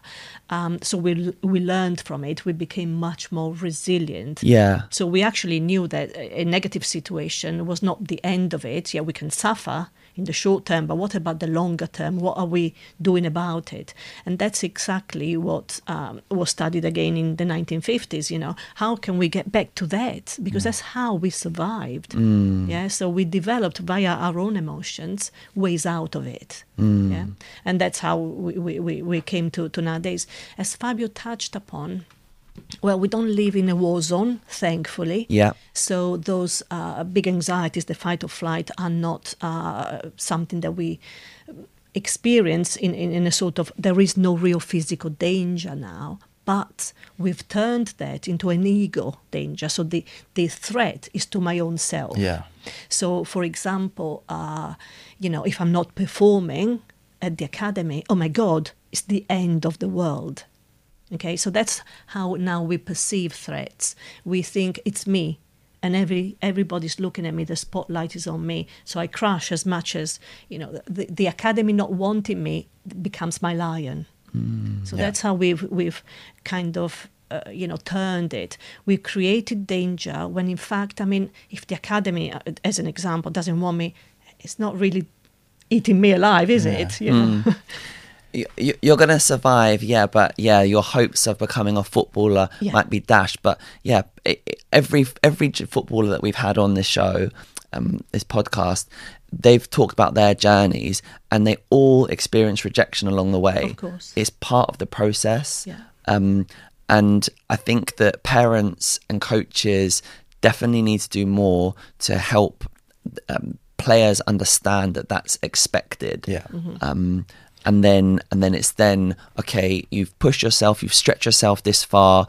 Um, so we we learned from it. We became much more resilient. yeah So we actually knew that a a negative situation was not the end of it. Yeah, we can suffer in the short term, but what about the longer term? What are we doing about it? And that's exactly what um, was studied again in the 1950s. You know, how can we get back to that? Because mm. that's how we survived. Mm. Yeah, so we developed via our own emotions ways out of it. Mm. Yeah, and that's how we, we, we, we came to, to nowadays. As Fabio touched upon, well, we don't live in a war zone, thankfully. Yeah. So those uh, big anxieties, the fight or flight, are not uh, something that we experience in, in, in a sort of there is no real physical danger now. But we've turned that into an ego danger. So the, the threat is to my own self. Yeah. So, for example, uh, you know, if I'm not performing at the academy, oh my God, it's the end of the world. Okay, so that's how now we perceive threats. We think it's me, and every everybody's looking at me. The spotlight is on me, so I crash as much as you know. The, the academy not wanting me becomes my lion. so yeah. that's how we've we've kind of uh, you know turned it. We created danger when, in fact, I mean, if the academy, uh, as an example, doesn't want me, it's not really eating me alive, is Yeah. it? You know. you- you're going to survive, yeah, but yeah, your hopes of becoming a footballer Yeah. might be dashed. But yeah, it, it- every every footballer that we've had on this show, um, this podcast, they've talked about their journeys, and they all experience rejection along the way. Of course. it's part of the process. Yeah. Um, and I think that parents and coaches definitely need to do more to help um, players understand that that's expected. Yeah. Mm-hmm. Um, and then and then it's then okay you've pushed yourself you've stretched yourself this far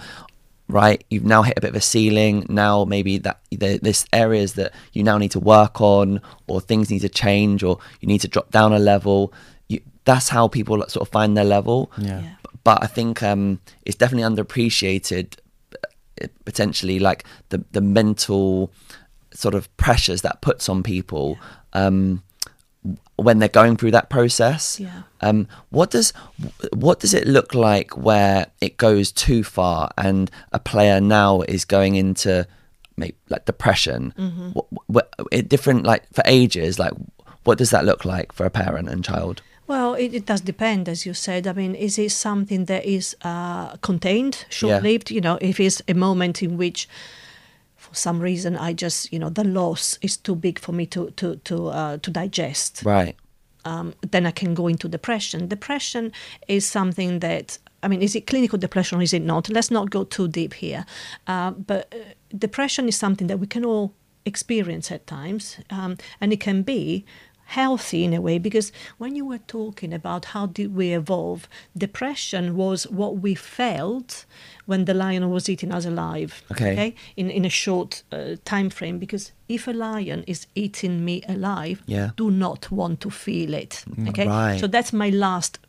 right you've now hit a bit of a ceiling now maybe that there, there's areas that you now need to work on or things need to change or you need to drop down a level you, that's how people sort of find their level Yeah. Yeah. but I think um, it's definitely underappreciated. uh, Potentially, like the the mental sort of pressures that puts on people um, when they're going through that process. Yeah. Um, what does what does it look like where it goes too far and a player now is going into maybe like depression? Mm-hmm. What, what, it different like for ages. Like, what does that look like for a parent and child? Well, it, it does depend, as you said. I mean, is it something that is uh, contained, short-lived? You know, if it's a moment in which, some reason, I just, you know, the loss is too big for me to to to uh, to digest. Right. um, then I can go into depression. Depression is something that, I mean, is it clinical depression or is it not? Let's not go too deep here. Uh, but uh, depression is something that we can all experience at times, um, and it can be healthy in a way because when you were talking about how did we evolve depression was what we felt when the lion was eating us alive Okay. in, in a short uh, time frame because if a lion is eating me alive Yeah. do not want to feel it. Okay, Mm, Right. so that's my last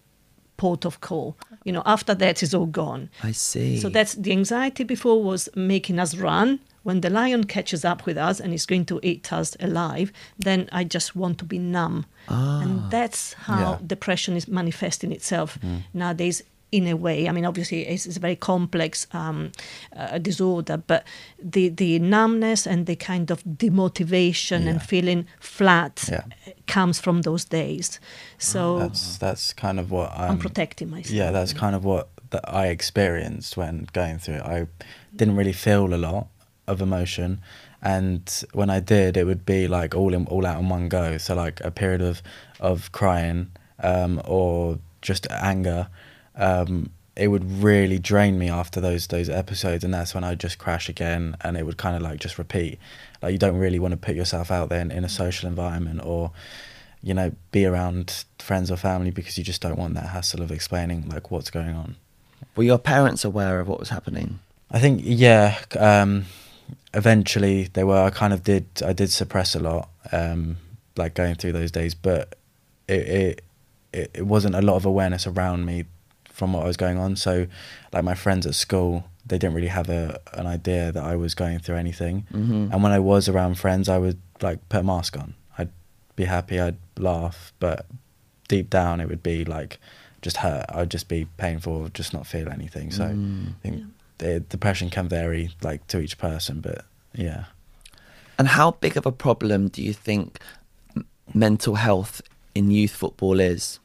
port of call. You know, after that is all gone. I see. So that's the anxiety before was making us run. When the lion catches up with us and is going to eat us alive, then I just want to be numb. Ah. And that's how Yeah. depression is manifesting itself Mm. nowadays in a way. I mean, obviously, it's, it's a very complex um, uh, disorder, but the, the numbness and the kind of demotivation and feeling flat Yeah. comes from those days. So That's that's kind of what I'm, I'm protecting myself. Yeah, that's kind of what that I experienced when going through it. I didn't really feel a lot of emotion, and when I did, it would be like all in all out in one go. So like a period of of crying um, or just anger. Um, it would really drain me after those those episodes, and that's when I would just crash again, and it would kind of like just repeat. Like you don't really want to put yourself out there in, in a social environment or you know, be around friends or family because you just don't want that hassle of explaining like what's going on. Were your parents aware of what was happening? I think yeah, um, eventually they were. I kind of did. I did suppress a lot, um, like going through those days, but it, it it it wasn't a lot of awareness around me from what I was going on. So, like my friends at school, they didn't really have a an idea that I was going through anything. Mhm. And when I was around friends, I would like put a mask on. I'd be happy. I'd laugh, but deep down, it would be like just hurt. I'd just be painful, just not feel anything. So Mm. I think the depression can vary like to each person, but yeah. And how big of a problem do you think mental health in youth football is?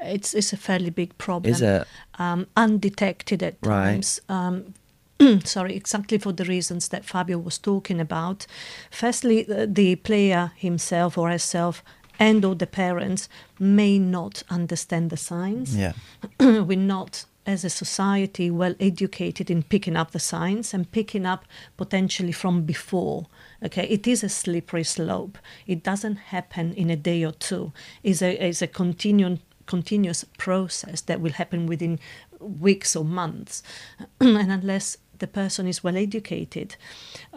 It's, it's a fairly big problem. Is it? Um, undetected at Right. times. Um, sorry, exactly for the reasons that Fabio was talking about. Firstly, the, the player himself or herself and or the parents may not understand the signs. Yeah. we're not as a society well educated in picking up the signs and picking up potentially from before okay? It is a slippery slope. It doesn't happen in a day or two. It's a, it's a continuing continuous process that will happen within weeks or months. And unless the person is well educated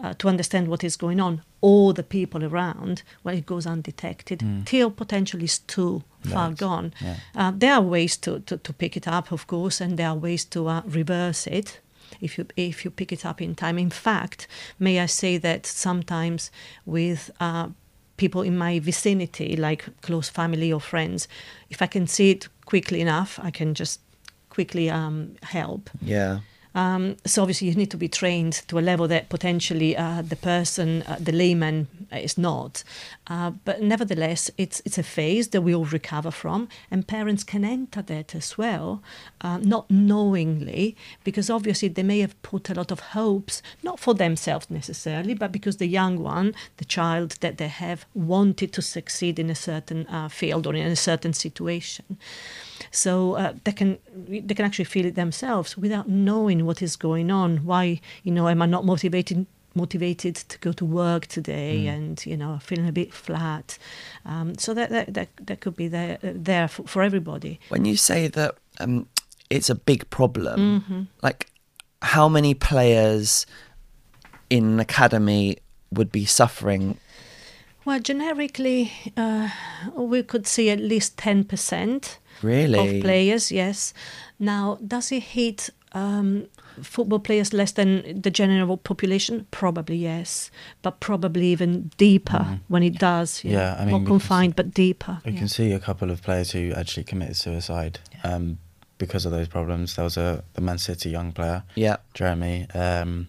uh, to understand what is going on or the people around well it goes undetected till potentially it's too far gone Yeah. uh, there are ways to, to, to pick it up, of course, and there are ways to uh, reverse it if you if you pick it up in time. In fact, may I say that sometimes with uh, people in my vicinity, like close family or friends, if I can see it quickly enough, I can just quickly um, help. Yeah. Um, so obviously you need to be trained to a level that potentially uh, the person, uh, the layman, is not. Uh, but nevertheless, it's it's a phase that we all recover from, and parents can enter that as well, uh, not knowingly, because obviously they may have put a lot of hopes, not for themselves necessarily, but because the young one, the child that they have, wanted to succeed in a certain uh, field or in a certain situation. So uh, they can they can actually feel it themselves without knowing what is going on. Why you know am I not motivated motivated to go to work today Mm. and you know feeling a bit flat um, so that, that that that could be there there for, for everybody When you say that um, it's a big problem, Mm-hmm. like how many players in an academy would be suffering? well generically uh, we could see at least 10% Really? of players yes now does it hit um, football players less than the general population probably yes but probably even deeper when it does Mm-hmm. Yeah, I mean, more confined but deeper We yeah. can see a couple of players who actually committed suicide um, because of those problems. There was a the Man City young player, Yeah. Jeremy. Um,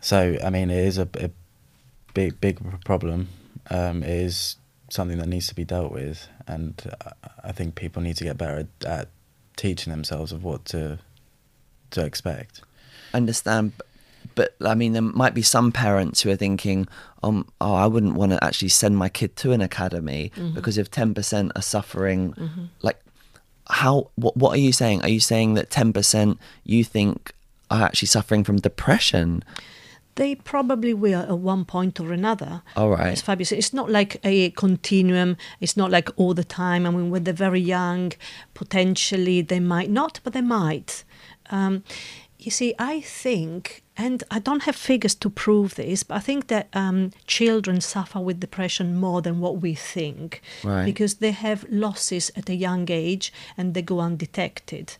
so I mean, it is a, a big big problem. Um, it is something that needs to be dealt with, and I- I think people need to get better at, at teaching themselves of what to to expect. understand but i mean there might be some parents who are thinking um oh i wouldn't want to actually send my kid to an academy Mm-hmm. because if 10% are suffering like how what, what are you saying are you saying that 10% you think are actually suffering from depression They probably will at one point or another. All right. As Fabio it's not like a continuum. It's not like all the time. I mean, when they're very young, potentially they might not, but they might. Um, you see, I think, and I don't have figures to prove this, but I think that um, children suffer with depression more than what we think. Right. Because they have losses at a young age and they go undetected.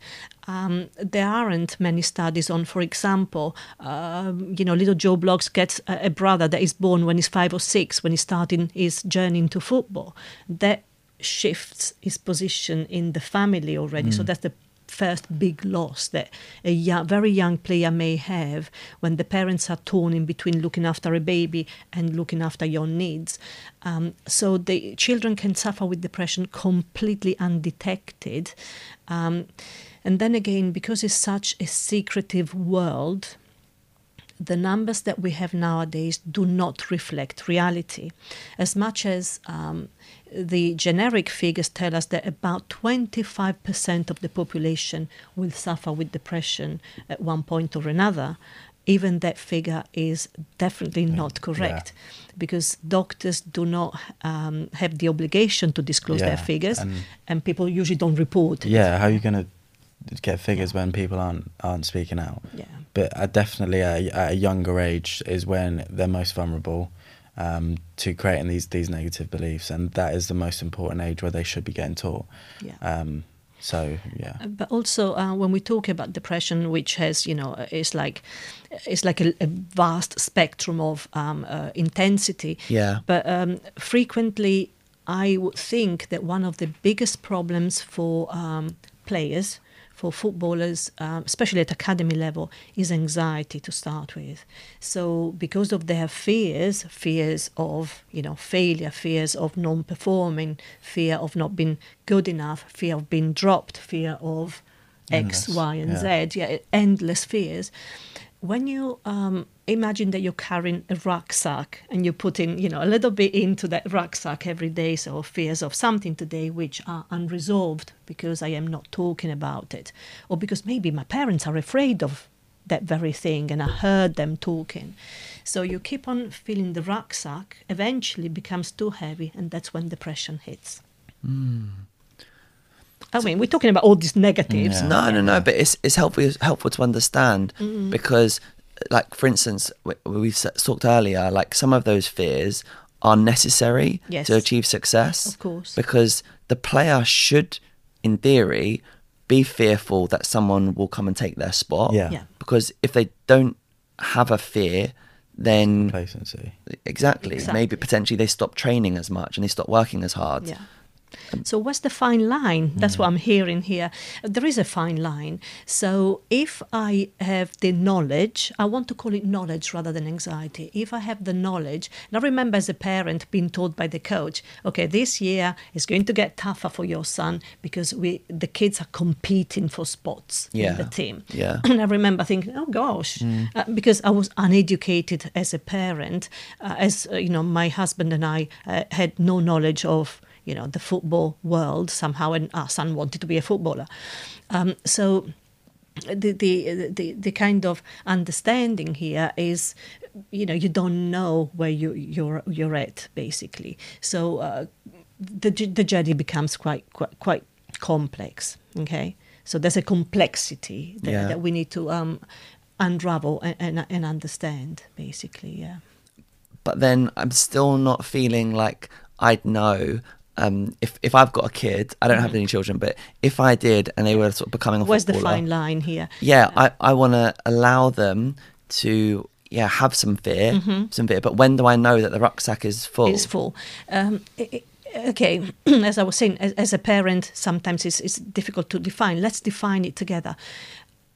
Um, there aren't many studies on, for example, um, you know, little Joe Bloggs gets a, a brother that is born when he's five or six, when he's starting his journey into football. That shifts his position in the family already. So that's the first big loss that a young, very young player may have when the parents are torn in between looking after a baby and looking after your needs. Um, so the children can suffer with depression completely undetected. Um, and then again, because it's such a secretive world, the numbers that we have nowadays do not reflect reality. As much as um, the generic figures tell us that about 25% of the population will suffer with depression at one point or another, even that figure is definitely not correct because doctors do not um, have the obligation to disclose their figures and- and people usually don't report it. Yeah, how are you going to get figures when people aren't aren't speaking out? Yeah. But uh, definitely at a younger age is when they're most vulnerable um, to creating these these negative beliefs, and that is the most important age where they should be getting taught. Yeah. Um, so yeah. but also uh, when we talk about depression which has you know is like it's like a, a vast spectrum of um, uh, intensity Yeah. but um, frequently i would think that one of the biggest problems for um, players for footballers, um, especially at academy level, is anxiety to start with. So, because of their fears, fears of you know failure, fears of non-performing, fear of not being good enough, fear of being dropped, fear of X, Endless, Y, and yeah. Z, yeah, endless fears. When you um, imagine that you're carrying a rucksack and you're putting, you know, a little bit into that rucksack every day, so fears of something today which are unresolved because I am not talking about it, or because maybe my parents are afraid of that very thing and I heard them talking. So you keep on filling the rucksack, eventually becomes too heavy, and that's when depression hits. I mean, we're talking about all these negatives. Yeah. No, no, no. But it's it's helpful helpful to understand Mm-hmm. because, like for instance, we, we s- talked earlier. Like some of those fears are necessary Yes. to achieve success. Of course. because the player should, in theory, be fearful that someone will come and take their spot. Yeah. Yeah. Because if they don't have a fear, then Complacency. exactly, Exactly. maybe potentially they stop training as much and they stop working as hard. Yeah. So what's the fine line? That's what I'm hearing here. There is a fine line. So if I have the knowledge, I want to call it knowledge rather than anxiety. If I have the knowledge, and I remember as a parent being told by the coach, okay, this year is going to get tougher for your son because we the kids are competing for spots Yeah. in the team. Yeah. And I remember thinking, oh gosh, uh, because I was uneducated as a parent, uh, as uh, you know, my husband and I uh, had no knowledge of you know the football world somehow, and our son wanted to be a footballer. Um, so the, the the the kind of understanding here is you know you don't know where you you're you're at basically so uh, the the journey becomes quite quite quite complex okay so there's a complexity that, Yeah. that we need to um, unravel and, and, and understand basically yeah but then I'm still not feeling like I'd know. Um, if if I've got a kid, I don't have any children, but if I did and they were sort of becoming a where's the fine line here yeah, I, I want to allow them to yeah have some fear, some fear. But when do I know that the rucksack is full? is full. Um, i- i- okay, as I was saying, as, as a parent, sometimes it's, it's difficult to define. Let's define it together.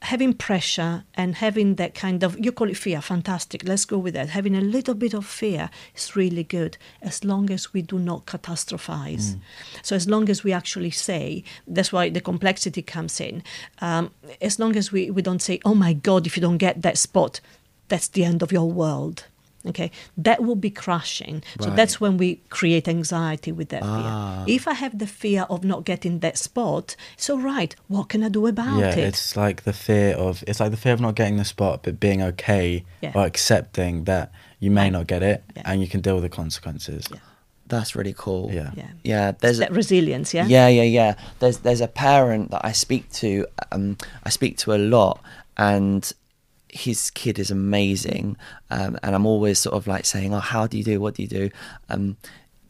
Having pressure and having that kind of, you call it fear, fantastic, let's go with that. Having a little bit of fear is really good as long as we do not catastrophize. So, as long as we actually say, that's why the complexity comes in. Um, as long as we, we don't say, oh my God, if you don't get that spot, that's the end of your world. Okay, that will be crushing. So that's when we create anxiety with that Ah. fear. If I have the fear of not getting that spot, it's all right. What can I do about yeah, it? it's like the fear of it's like the fear of not getting the spot, but being okay Yeah. or accepting that you may Right. not get it Yeah. and you can deal with the consequences. Yeah. That's really cool. Yeah. yeah, yeah. There's that resilience. Yeah, Yeah, yeah, yeah. There's there's a parent that I speak to. Um, I speak to a lot, and his kid is amazing. Um, and I'm always sort of like saying, "Oh, how do you do? What do you do?" Um,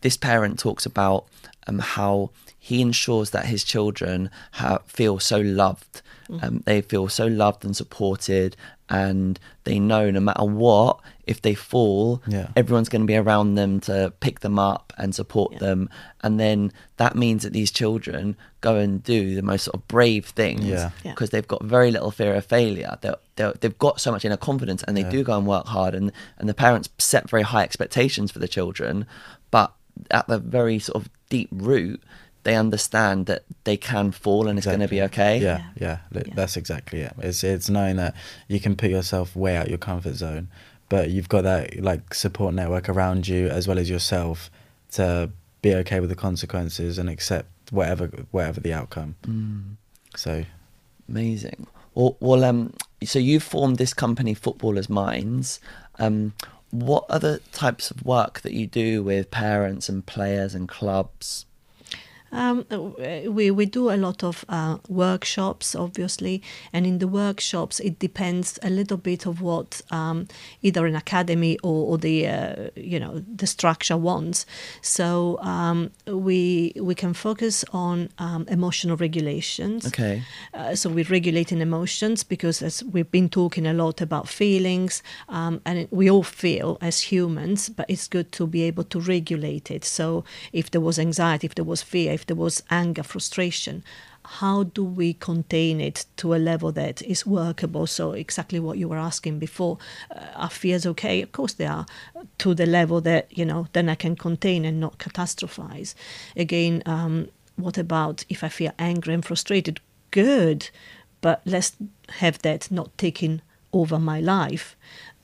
this parent talks about um, how he ensures that his children ha- feel so loved. Um, they feel so loved and supported, and they know no matter what, if they fall, Yeah. everyone's going to be around them to pick them up and support Yeah. them. And then that means that these children go and do the most sort of brave things Yeah. Yeah. because they've got very little fear of failure. They're, they're, they've got so much inner confidence and they Yeah. do go and work hard. And, and the parents set very high expectations for the children. But at the very sort of deep root, they understand that they can fall and it's going to be okay. Yeah, yeah, Yeah. that's exactly it. It's it's knowing that you can put yourself way out your comfort zone, but you've got that like support network around you as well as yourself to be okay with the consequences and accept whatever whatever the outcome. Mm. So Amazing. Well, well, um, so you've formed this company, Footballers Minds. Um, what other types of work that you do with parents and players and clubs? Um, we we do a lot of uh, workshops, obviously, and in the workshops it depends a little bit of what um, either an academy or, or the uh, you know the structure wants. So um, we we can focus on um, emotional regulations. Okay. Uh, so we're regulating emotions because as we've been talking a lot about feelings, um, and we all feel as humans, but it's good to be able to regulate it. So if there was anxiety, if there was fear, if there was anger, frustration, how do we contain it to a level that is workable? So exactly what you were asking before, uh, are fears okay? Of course they are, to the level that you know then I can contain and not catastrophize. Again. Um, what about if I feel angry and frustrated? Good, but let's have that not taking over my life.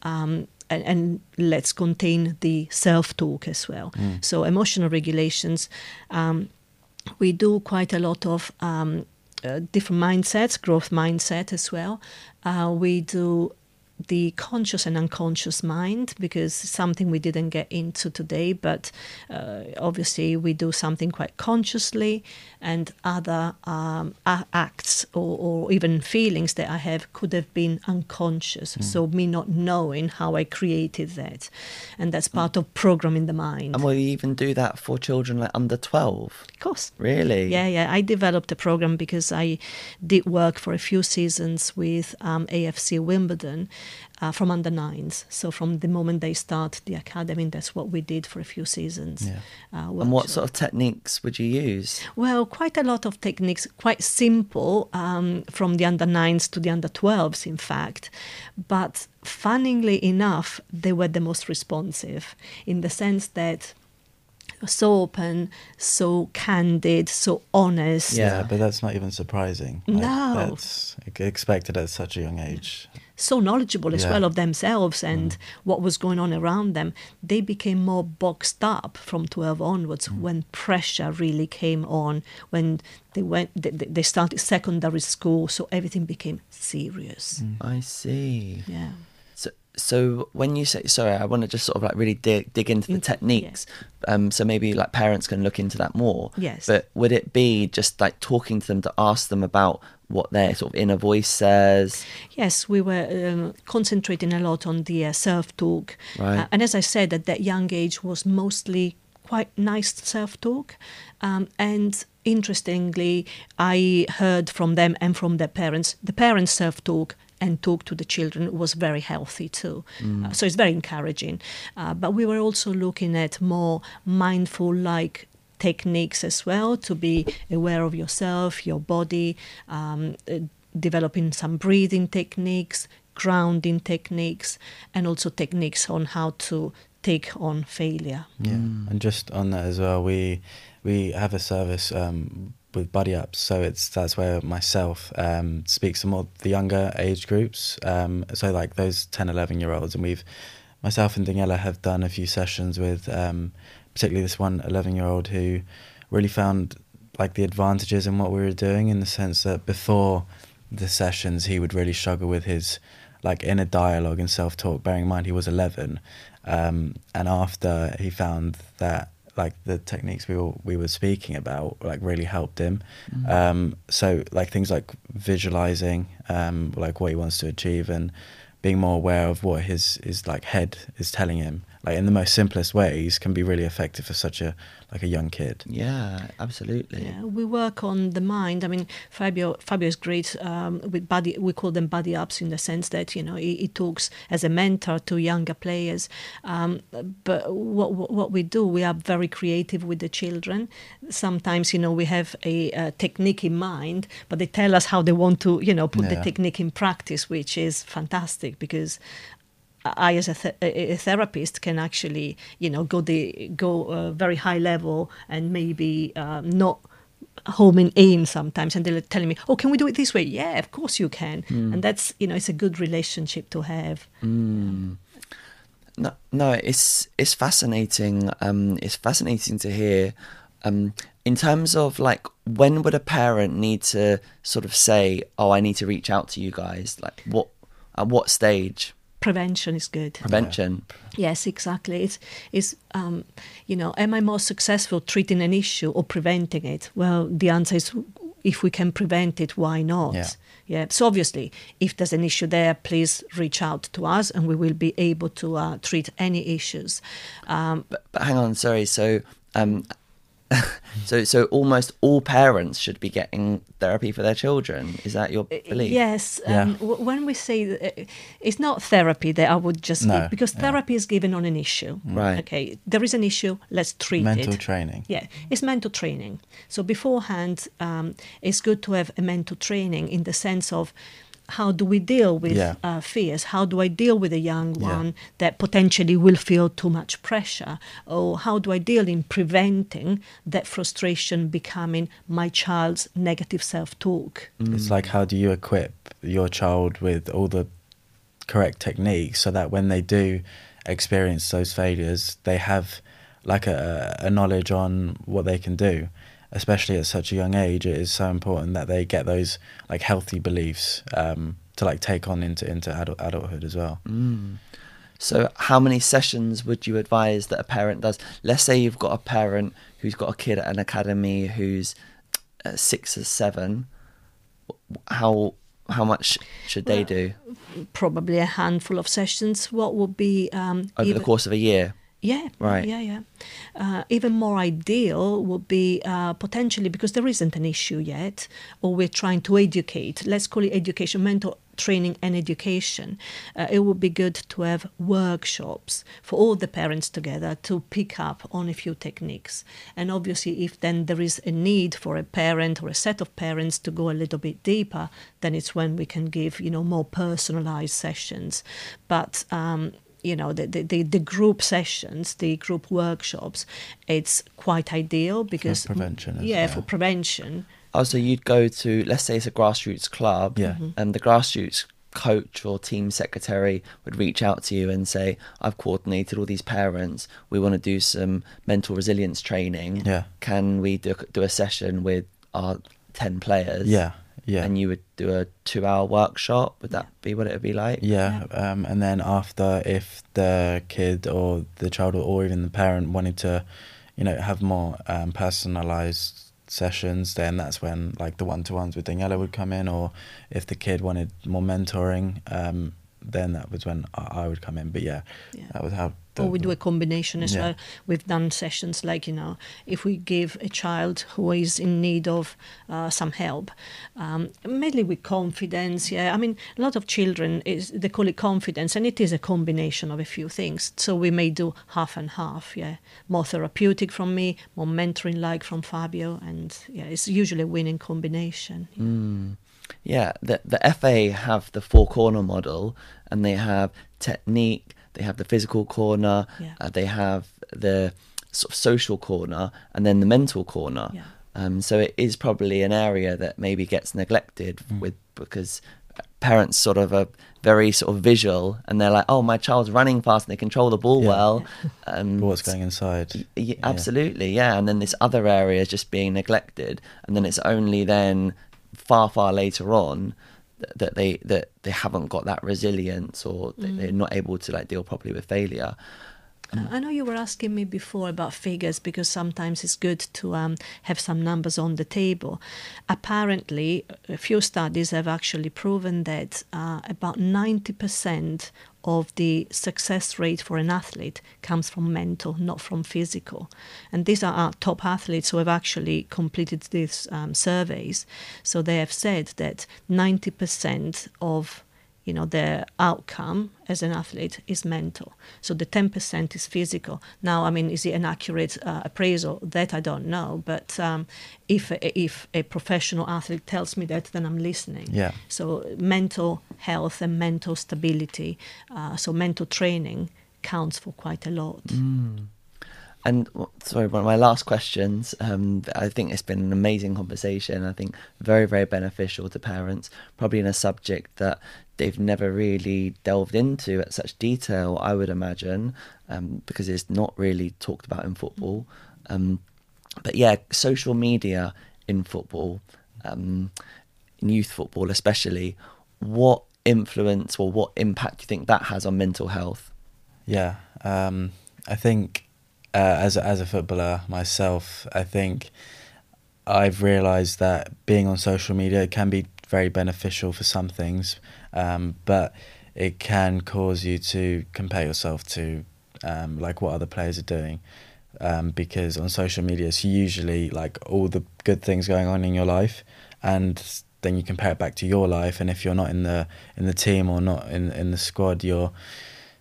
Um, and, and let's contain the self talk as well. So, emotional regulations, um, we do quite a lot of um, uh, different mindsets, growth mindset as well. Uh, we do the conscious and unconscious mind because something we didn't get into today but uh, obviously we do something quite consciously and other um, acts or, or even feelings that i have could have been unconscious so me not knowing how i created that and that's part of programming the mind And will you even do that for children like under 12? of course Really? yeah, yeah. I developed a program because I did work for a few seasons with um, AFC Wimbledon uh, from under nines. So from the moment they start the academy, that's what we did for a few seasons. Yeah. Uh, And what sort of techniques would you use? Well, quite a lot of techniques, quite simple, um, from the under nines to the under 12s, in fact. But funnily enough, they were the most responsive in the sense that so open, so candid, so honest. Yeah. yeah, but that's not even surprising. No. that's expected at such a young age. So knowledgeable as Yeah. well of themselves mm. and what was going on around them, they became more boxed up from 12 onwards mm. when pressure really came on, when they went, they, they they started secondary school, so everything became serious. Mm. I see. Yeah. So, so when you say sorry, I want to just sort of like really dig dig into the Into- techniques. Um, so maybe like parents can look into that more. Yes. But would it be just like talking to them to ask them about what their sort of inner voice says? Yes, we were um, concentrating a lot on the uh, self talk. Right. Uh, and as I said, at that young age was mostly quite nice self talk. Um, and interestingly, I heard from them and from their parents, the parents' self talk and talk to the children was very healthy too. Uh, so it's very encouraging. Uh, but we were also looking at more mindful like techniques as well to be aware of yourself, your body, um, uh, developing some breathing techniques, grounding techniques, and also techniques on how to take on failure. Yeah, Mm. and just on that as well, we we have a service um, with buddy ups, so it's that's where myself um, speaks to more the younger age groups, um, so like those 10, 11 year olds, and we've myself and Daniela have done a few sessions with um, particularly this one 11 year old who really found like the advantages in what we were doing in the sense that before the sessions he would really struggle with his like inner dialogue and self talk bearing in mind he was 11 um, and after he found that like the techniques we were we were speaking about like really helped him. Um, so like things like visualizing um, like what he wants to achieve and being more aware of what his his like head is telling him like in the most simplest ways can be really effective for such a like a young kid Yeah, absolutely. Yeah, we work on the mind. I mean, Fabio Fabio is great um, with body. We call them body ups in the sense that you know he, he talks as a mentor to younger players. Um, but what, what what we do, we are very creative with the children. Sometimes you know we have a, uh technique in mind, but they tell us how they want to you know put the technique in practice, which is fantastic because I, as a, th- a therapist, can actually, you know, go the go uh, very high level and maybe um, not homing in sometimes, and they're telling me, "Oh, can we do it this way?" Yeah, of course you can, and that's you know, it's a good relationship to have. No, no, it's it's fascinating. Um, it's fascinating to hear. Um, in terms of like, when would a parent need to sort of say, "Oh, I need to reach out to you guys"? Like, what at what stage? Prevention is good. Prevention. Yes, exactly. It's, it's um, you know, am I more successful treating an issue or preventing it? Well, the answer is if we can prevent it, why not? Yeah. Yeah. So obviously, if there's an issue there, please reach out to us, and we will be able to uh, treat any issues. Um, But, but hang on, sorry. So, um, so so almost all parents should be getting therapy for their children. Is that your belief? Yes, Yeah. um, w- when we say that, uh, it's not therapy that I would just No, give, because yeah. therapy is given on an issue. Right. Okay, there is an issue. Let's treat it. mental training Yeah, it's mental training. So beforehand, um, it's good to have a mental training in the sense of how do we deal with Yeah. uh, fears? How do I deal with a young Yeah. one that potentially will feel too much pressure? Or how do I deal in preventing that frustration becoming my child's negative self-talk? It's like how do you equip your child with all the correct techniques so that when they do experience those failures, they have like a, a knowledge on what they can do. Especially at such a young age, it is so important that they get those like healthy beliefs um, to like take on into into adult, adulthood as well. So, how many sessions would you advise that a parent does? Let's say you've got a parent who's got a kid at an academy who's uh, six or seven. How how much should they Well, do probably a handful of sessions. What would be um, over even, the course of a year? Yeah, Right. Yeah, yeah. Uh, even more ideal would be uh, potentially because there isn't an issue yet, or we're trying to educate. Let's call it education, mental training and education. Uh, it would be good to have workshops for all the parents together to pick up on a few techniques. And obviously, if then there is a need for a parent or a set of parents to go a little bit deeper, then it's when we can give you know more personalized sessions. But um, you know the, the, the, the group sessions the group workshops it's quite ideal because prevention as yeah well. for prevention Oh, so you'd go to let's say it's a grassroots club. Yeah. Mm-hmm. And the grassroots coach or team secretary would reach out to you and say, I've coordinated all these parents. We want to do some mental resilience training. Yeah. Can we do, do a session with our 10 players? Yeah, yeah. And you would do a two hour workshop. Would that be what it would be like? Yeah, um, and then after, if the kid or the child or, or even the parent wanted to, you know, have more um, personalized sessions, then that's when like the one to ones with Daniela would come in, or if the kid wanted more mentoring, um, then that was when I, I would come in. But yeah, Yeah. that was how. The, or we do a combination as Yeah. well. We've done sessions like you know, if we give a child who is in need of uh, some help, um, mainly with confidence. Yeah, I mean, a lot of children is they call it confidence, and it is a combination of a few things. So we may do half and half. Yeah, more therapeutic from me, more mentoring like from Fabio, and yeah, it's usually a winning combination. Yeah, the the FA have the four corner model, and they have technique, they have the physical corner, Yeah. uh, they have the sort of social corner, and then the mental corner. Yeah. Um, so it is probably an area that maybe gets neglected with because parents sort of are very sort of visual, and they're like, "Oh, my child's running fast and they control the ball Yeah. well." Um, what's going inside? Y- Yeah. absolutely, yeah. And then this other area is just being neglected, and then it's only then far, far later on that they that they haven't got that resilience or that they're not able to like deal properly with failure. I know you were asking me before about figures because sometimes it's good to um, have some numbers on the table. Apparently, a few studies have actually proven that uh, about 90% of the success rate for an athlete comes from mental, not from physical. And these are our top athletes who have actually completed these um, surveys. So they have said that 90% of you know the outcome as an athlete is mental. So the 10% is physical. Now i mean is it an accurate uh, appraisal? That i don't know but um, if if a professional athlete tells me that then i'm listening. Yeah. so mental health and mental stability uh, so mental training counts for quite a lot And sorry, one of my last questions. Um, I think it's been an amazing conversation. I think very, very beneficial to parents. Probably in a subject that they've never really delved into at such detail. I would imagine, um, because it's not really talked about in football. Um, but yeah, social media in football, um, in youth football especially. What influence or what impact do you think that has on mental health? Yeah, um, I think uh, as a, as a footballer myself, I think I've realised that being on social media can be very beneficial for some things, um, but it can cause you to compare yourself to um, like what other players are doing. Um, because on social media, it's usually like all the good things going on in your life, and then you compare it back to your life. And if you're not in the in the team or not in in the squad, you're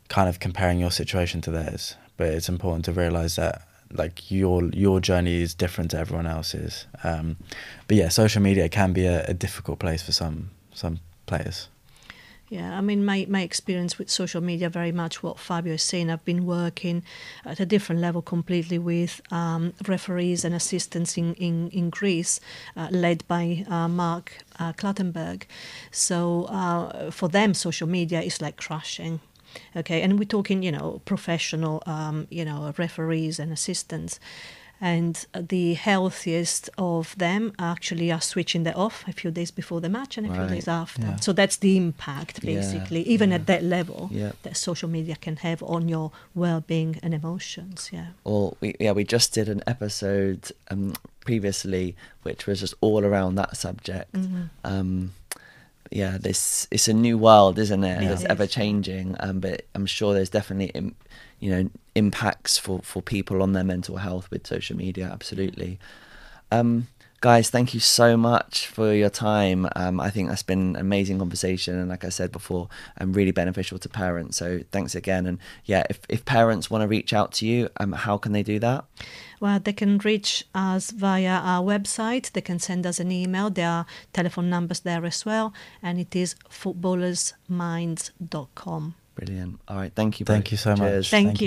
kind of comparing your situation to theirs. But it's important to realize that like your your journey is different to everyone else's. Um, but yeah, social media can be a, a difficult place for some some players. Yeah, I mean, my, my experience with social media very much what Fabio is saying. I've been working at a different level completely with um, referees and assistants in, in, in Greece, uh, led by uh, Mark uh, Clattenburg. So uh, for them, social media is like crushing. Okay, and we're talking, you know, professional, um, you know, referees and assistants and the healthiest of them actually are switching that off a few days before the match and a few Right. days after. Yeah. So that's the impact, Yeah, basically, even at that level Yeah. that social media can have on your well-being and emotions. Yeah. or we yeah we just did an episode um previously which was just all around that subject um yeah this it's a new world isn't it? Yeah. it's ever changing um but i'm sure there's definitely Im- you know impacts for for people on their mental health with social media absolutely. Um guys thank you so much for your time um i think that's been an amazing conversation and like i said before um really beneficial to parents so thanks again and yeah if, if parents want to reach out to you um how can they do that Well, they can reach us via our website. They can send us an email. There are telephone numbers there as well, and it is footballersminds.com. brilliant all right thank you Thank you so much. Cheers. Thank Thank you.